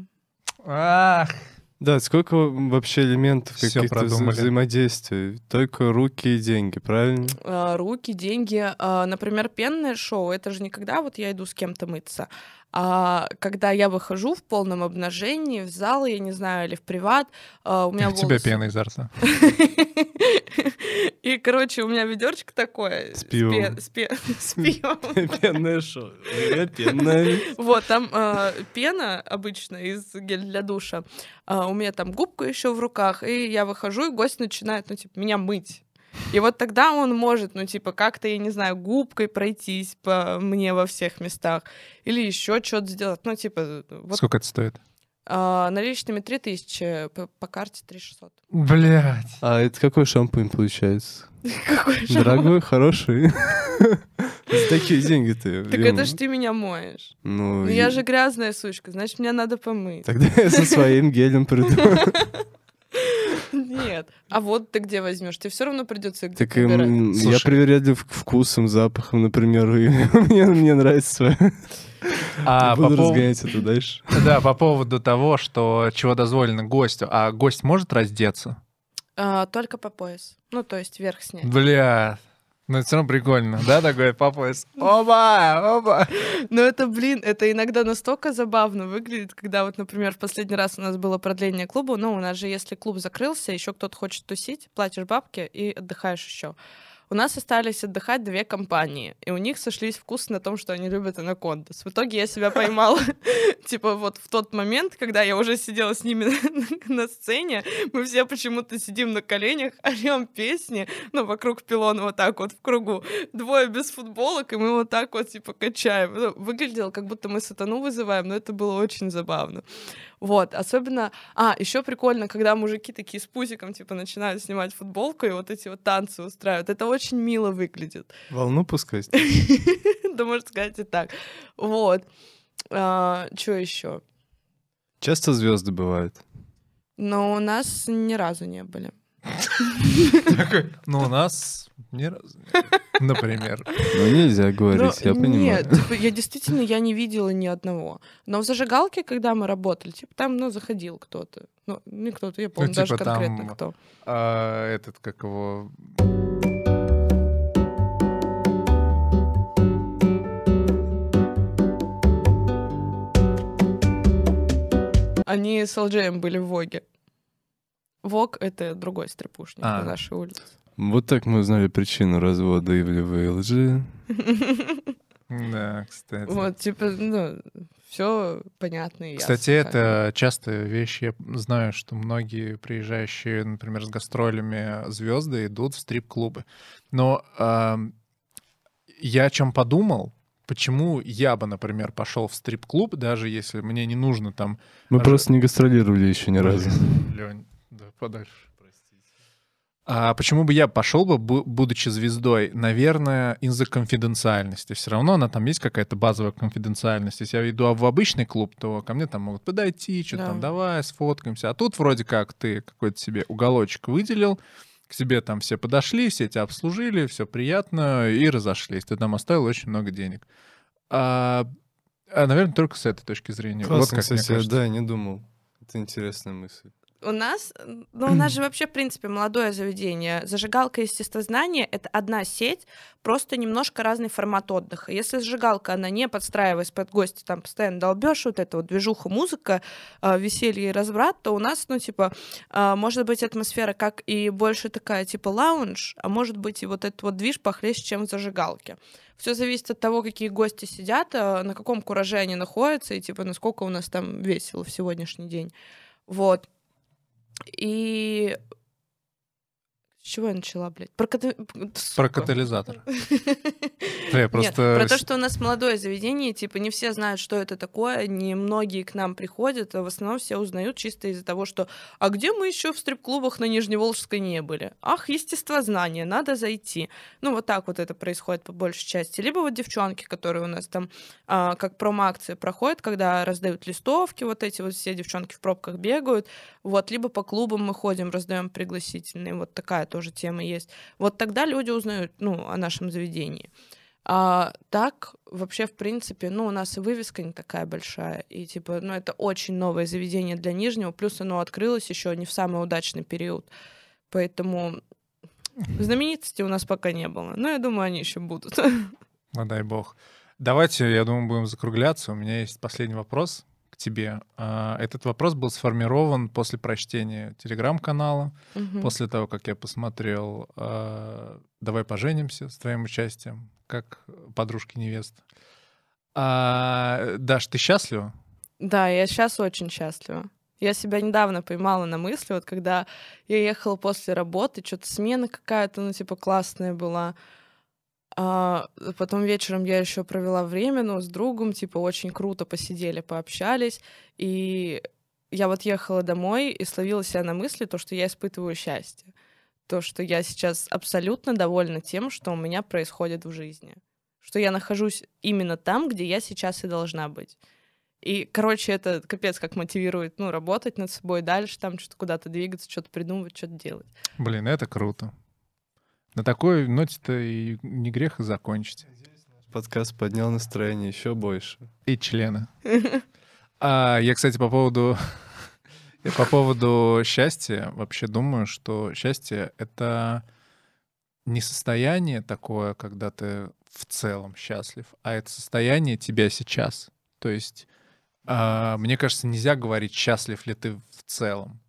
Ах! Да, сколько вообще элементов Всё каких-то вза- продумали. взаимодействий? Только руки и деньги, правильно? А, руки, деньги. А, Например, пенное шоу, это же не когда вот я иду с кем-то мыться, а когда я выхожу в полном обнажении в зал, я не знаю, или в приват, а, у меня У тебя волосы- пена изо рта. И, короче, у меня ведерко такое. С пивом. С пивом. Пенное шоу. Я пенная. Вот, там а, пена обычно из гель для душа. А, у меня там губка еще в руках, и я выхожу, и гость начинает, ну, типа, меня мыть. И вот тогда он может, ну, типа, как-то, я не знаю, губкой пройтись по мне во всех местах. Или еще что-то сделать. Ну, типа, вот Сколько это стоит? а, наличными 3000, по, по карте 3600. Блять. А это какой шампунь получается? Какой же Дорогой, хороший. За такие деньги ты. Так это ж ты меня моешь. Ну, Ну, я же грязная сучка, значит, мне надо помыть. Тогда я со своим гелем приду. Нет. А вот ты где возьмешь? Тебе все равно придется где-то Так эм, я Слушай. привередлив к вкусом, запахом, например, и мне, мне нравится свое. А по Буду поводу... разгонять это дальше. Да, по поводу того, что чего дозволено гостю. А гость может раздеться? А, только по пояс. Ну, то есть верх снять. Бля. Но это все равно прикольно, да, такой по пояс. Оба, оба. Но это, блин, это иногда настолько забавно выглядит, когда вот, например, в последний раз у нас было продление клуба, ну, у нас же, если клуб закрылся, еще кто-то хочет тусить, платишь бабки и отдыхаешь еще. У нас остались отдыхать две компании, и у них сошлись вкусы на том, что они любят анакондас. В итоге я себя поймала, типа, вот в тот момент, когда я уже сидела с ними на сцене, мы все почему-то сидим на коленях, орем песни, ну, вокруг пилона вот так вот в кругу. Двое без футболок, и мы вот так вот, типа, качаем. Ну, выглядело, как будто мы сатану вызываем, но это было очень забавно. Вот, особенно... А, еще прикольно, когда мужики такие с пузиком, типа, начинают снимать футболку и вот эти вот танцы устраивают. Это очень мило выглядит. Волну пускать? Да, можно сказать и так. Вот. А, что еще? Часто звезды бывают? Но у нас ни разу не были. Ну, у нас ни разу. Например. Ну, нельзя говорить, я Ну, понимаю. Нет, типа, я действительно, я не видела ни одного. Но в зажигалке, когда мы работали, типа, там, ну, заходил кто-то. Ну, не кто-то, я помню даже типа конкретно там- кто. А этот, как его... Они с LJM были в Воге. Вог — это другой стрипушник А. на нашей улице. Вот так мы узнали причину развода Ивли ВЛЖ. Да, кстати. Вот, типа, ну, все понятно и Кстати, ясно, как бы. это частая вещь. Я знаю, что многие приезжающие, например, с гастролями звезды идут в стрип-клубы. Но ам, я о чем подумал, почему я бы, например, пошел в стрип-клуб, даже если мне не нужно там... Мы Даже- просто не гастролировали еще ни разу. Лень, да, подальше. А почему бы я пошел бы, бу- будучи звездой? Наверное, из-за конфиденциальности. Все равно она там есть какая-то базовая конфиденциальность. Если я иду в обычный клуб, то ко мне там могут подойти, что Да. там, давай, сфоткаемся. А тут вроде как ты какой-то себе уголочек выделил, к тебе там все подошли, все тебя обслужили, все приятно, и разошлись. Ты там оставил очень много денег. А, наверное, только с этой точки зрения. вот Классно, как мне кстати, да, не думал. Это интересная мысль. У нас, ну, у нас же вообще, в принципе, молодое заведение. Зажигалка и естествознание — это одна сеть, просто немножко разный формат отдыха. Если зажигалка, она не подстраиваясь под гости, там постоянно долбешь вот это вот движуха, музыка, а, веселье и разврат, то у нас, ну, типа, а, может быть атмосфера как и больше такая, типа, лаунж, а может быть и вот этот вот движ похлеще, чем в зажигалке. Все зависит от того, какие гости сидят, а, на каком кураже они находятся и, типа, насколько у нас там весело в сегодняшний день. Вот. И... С чего я начала, блядь? Про, ката- Про катализатор. Я Нет, просто... про то, что у нас молодое заведение, типа, не все знают, что это такое, не многие к нам приходят, а в основном все узнают чисто из-за того, что «А где мы еще в стрип-клубах на Нижневолжской не были? Ах, естествознание, надо зайти». Ну, вот так вот это происходит по большей части. Либо вот девчонки, которые у нас там а, как промо-акции проходят, когда раздают листовки, вот эти вот все девчонки в пробках бегают, вот, либо по клубам мы ходим, раздаем пригласительные, вот такая тоже тема есть. Вот тогда люди узнают, ну, о нашем заведении. А так, вообще, в принципе, ну, у нас и вывеска не такая большая, и, типа, ну, это очень новое заведение для Нижнего, плюс оно открылось еще не в самый удачный период, поэтому знаменитости у нас пока не было, но я думаю, они еще будут. Ну, дай бог. Давайте, я думаю, будем закругляться. У меня есть последний вопрос тебе. А, Этот вопрос был сформирован после прочтения телеграм-канала, Мгм. после того, как я посмотрел а, «Давай поженимся» с твоим участием, как подружки невест. А, Даш, ты счастлива? Да, я сейчас очень счастлива. Я себя недавно поймала на мысли, вот когда я ехала после работы, что-то смена какая-то, ну, типа, классная была. А потом вечером я еще провела время, ну, с другом, типа, очень круто посидели, пообщались. И я вот ехала домой и словила себя на мысли, то, что я испытываю счастье. То, что я сейчас абсолютно довольна тем, что у меня происходит в жизни. Что я нахожусь именно там, где я сейчас и должна быть. И, короче, это капец как мотивирует, ну, работать над собой дальше, там что-то куда-то двигаться, что-то придумывать, что-то делать. Блин, это круто. На такой ноте-то и не грех и закончить. Подкаст поднял настроение еще больше. И члены. А, я, кстати, по поводу... Я по поводу счастья вообще думаю, что счастье — это не состояние такое, когда ты в целом счастлив, а это состояние тебя сейчас. То есть, а, мне кажется, нельзя говорить, счастлив ли ты в целом.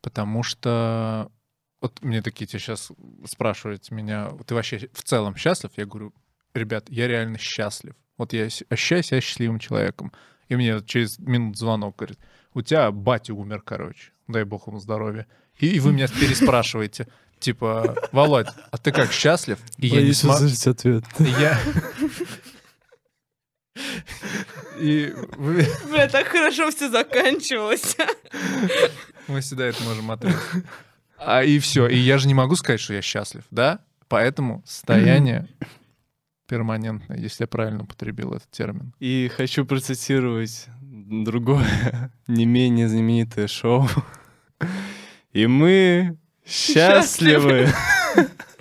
Потому что вот мне такие тебе сейчас спрашивают меня, ты вообще в целом счастлив? Я говорю, ребят, я реально счастлив. Вот я ощущаю себя счастливым человеком. И мне через минут звонок говорит, у тебя батя умер, короче, дай бог ему здоровья. И, и вы меня переспрашиваете, типа, Володь, а ты как, счастлив? И я не смогу... ответ. Я... И вы... Бля, так хорошо все заканчивалось. Мы всегда это можем отрезать. А и все. И я же не могу сказать, что я счастлив, да? Поэтому состояние перманентное, если я правильно употребил этот термин. И хочу процитировать другое, не менее знаменитое шоу. И мы счастливы.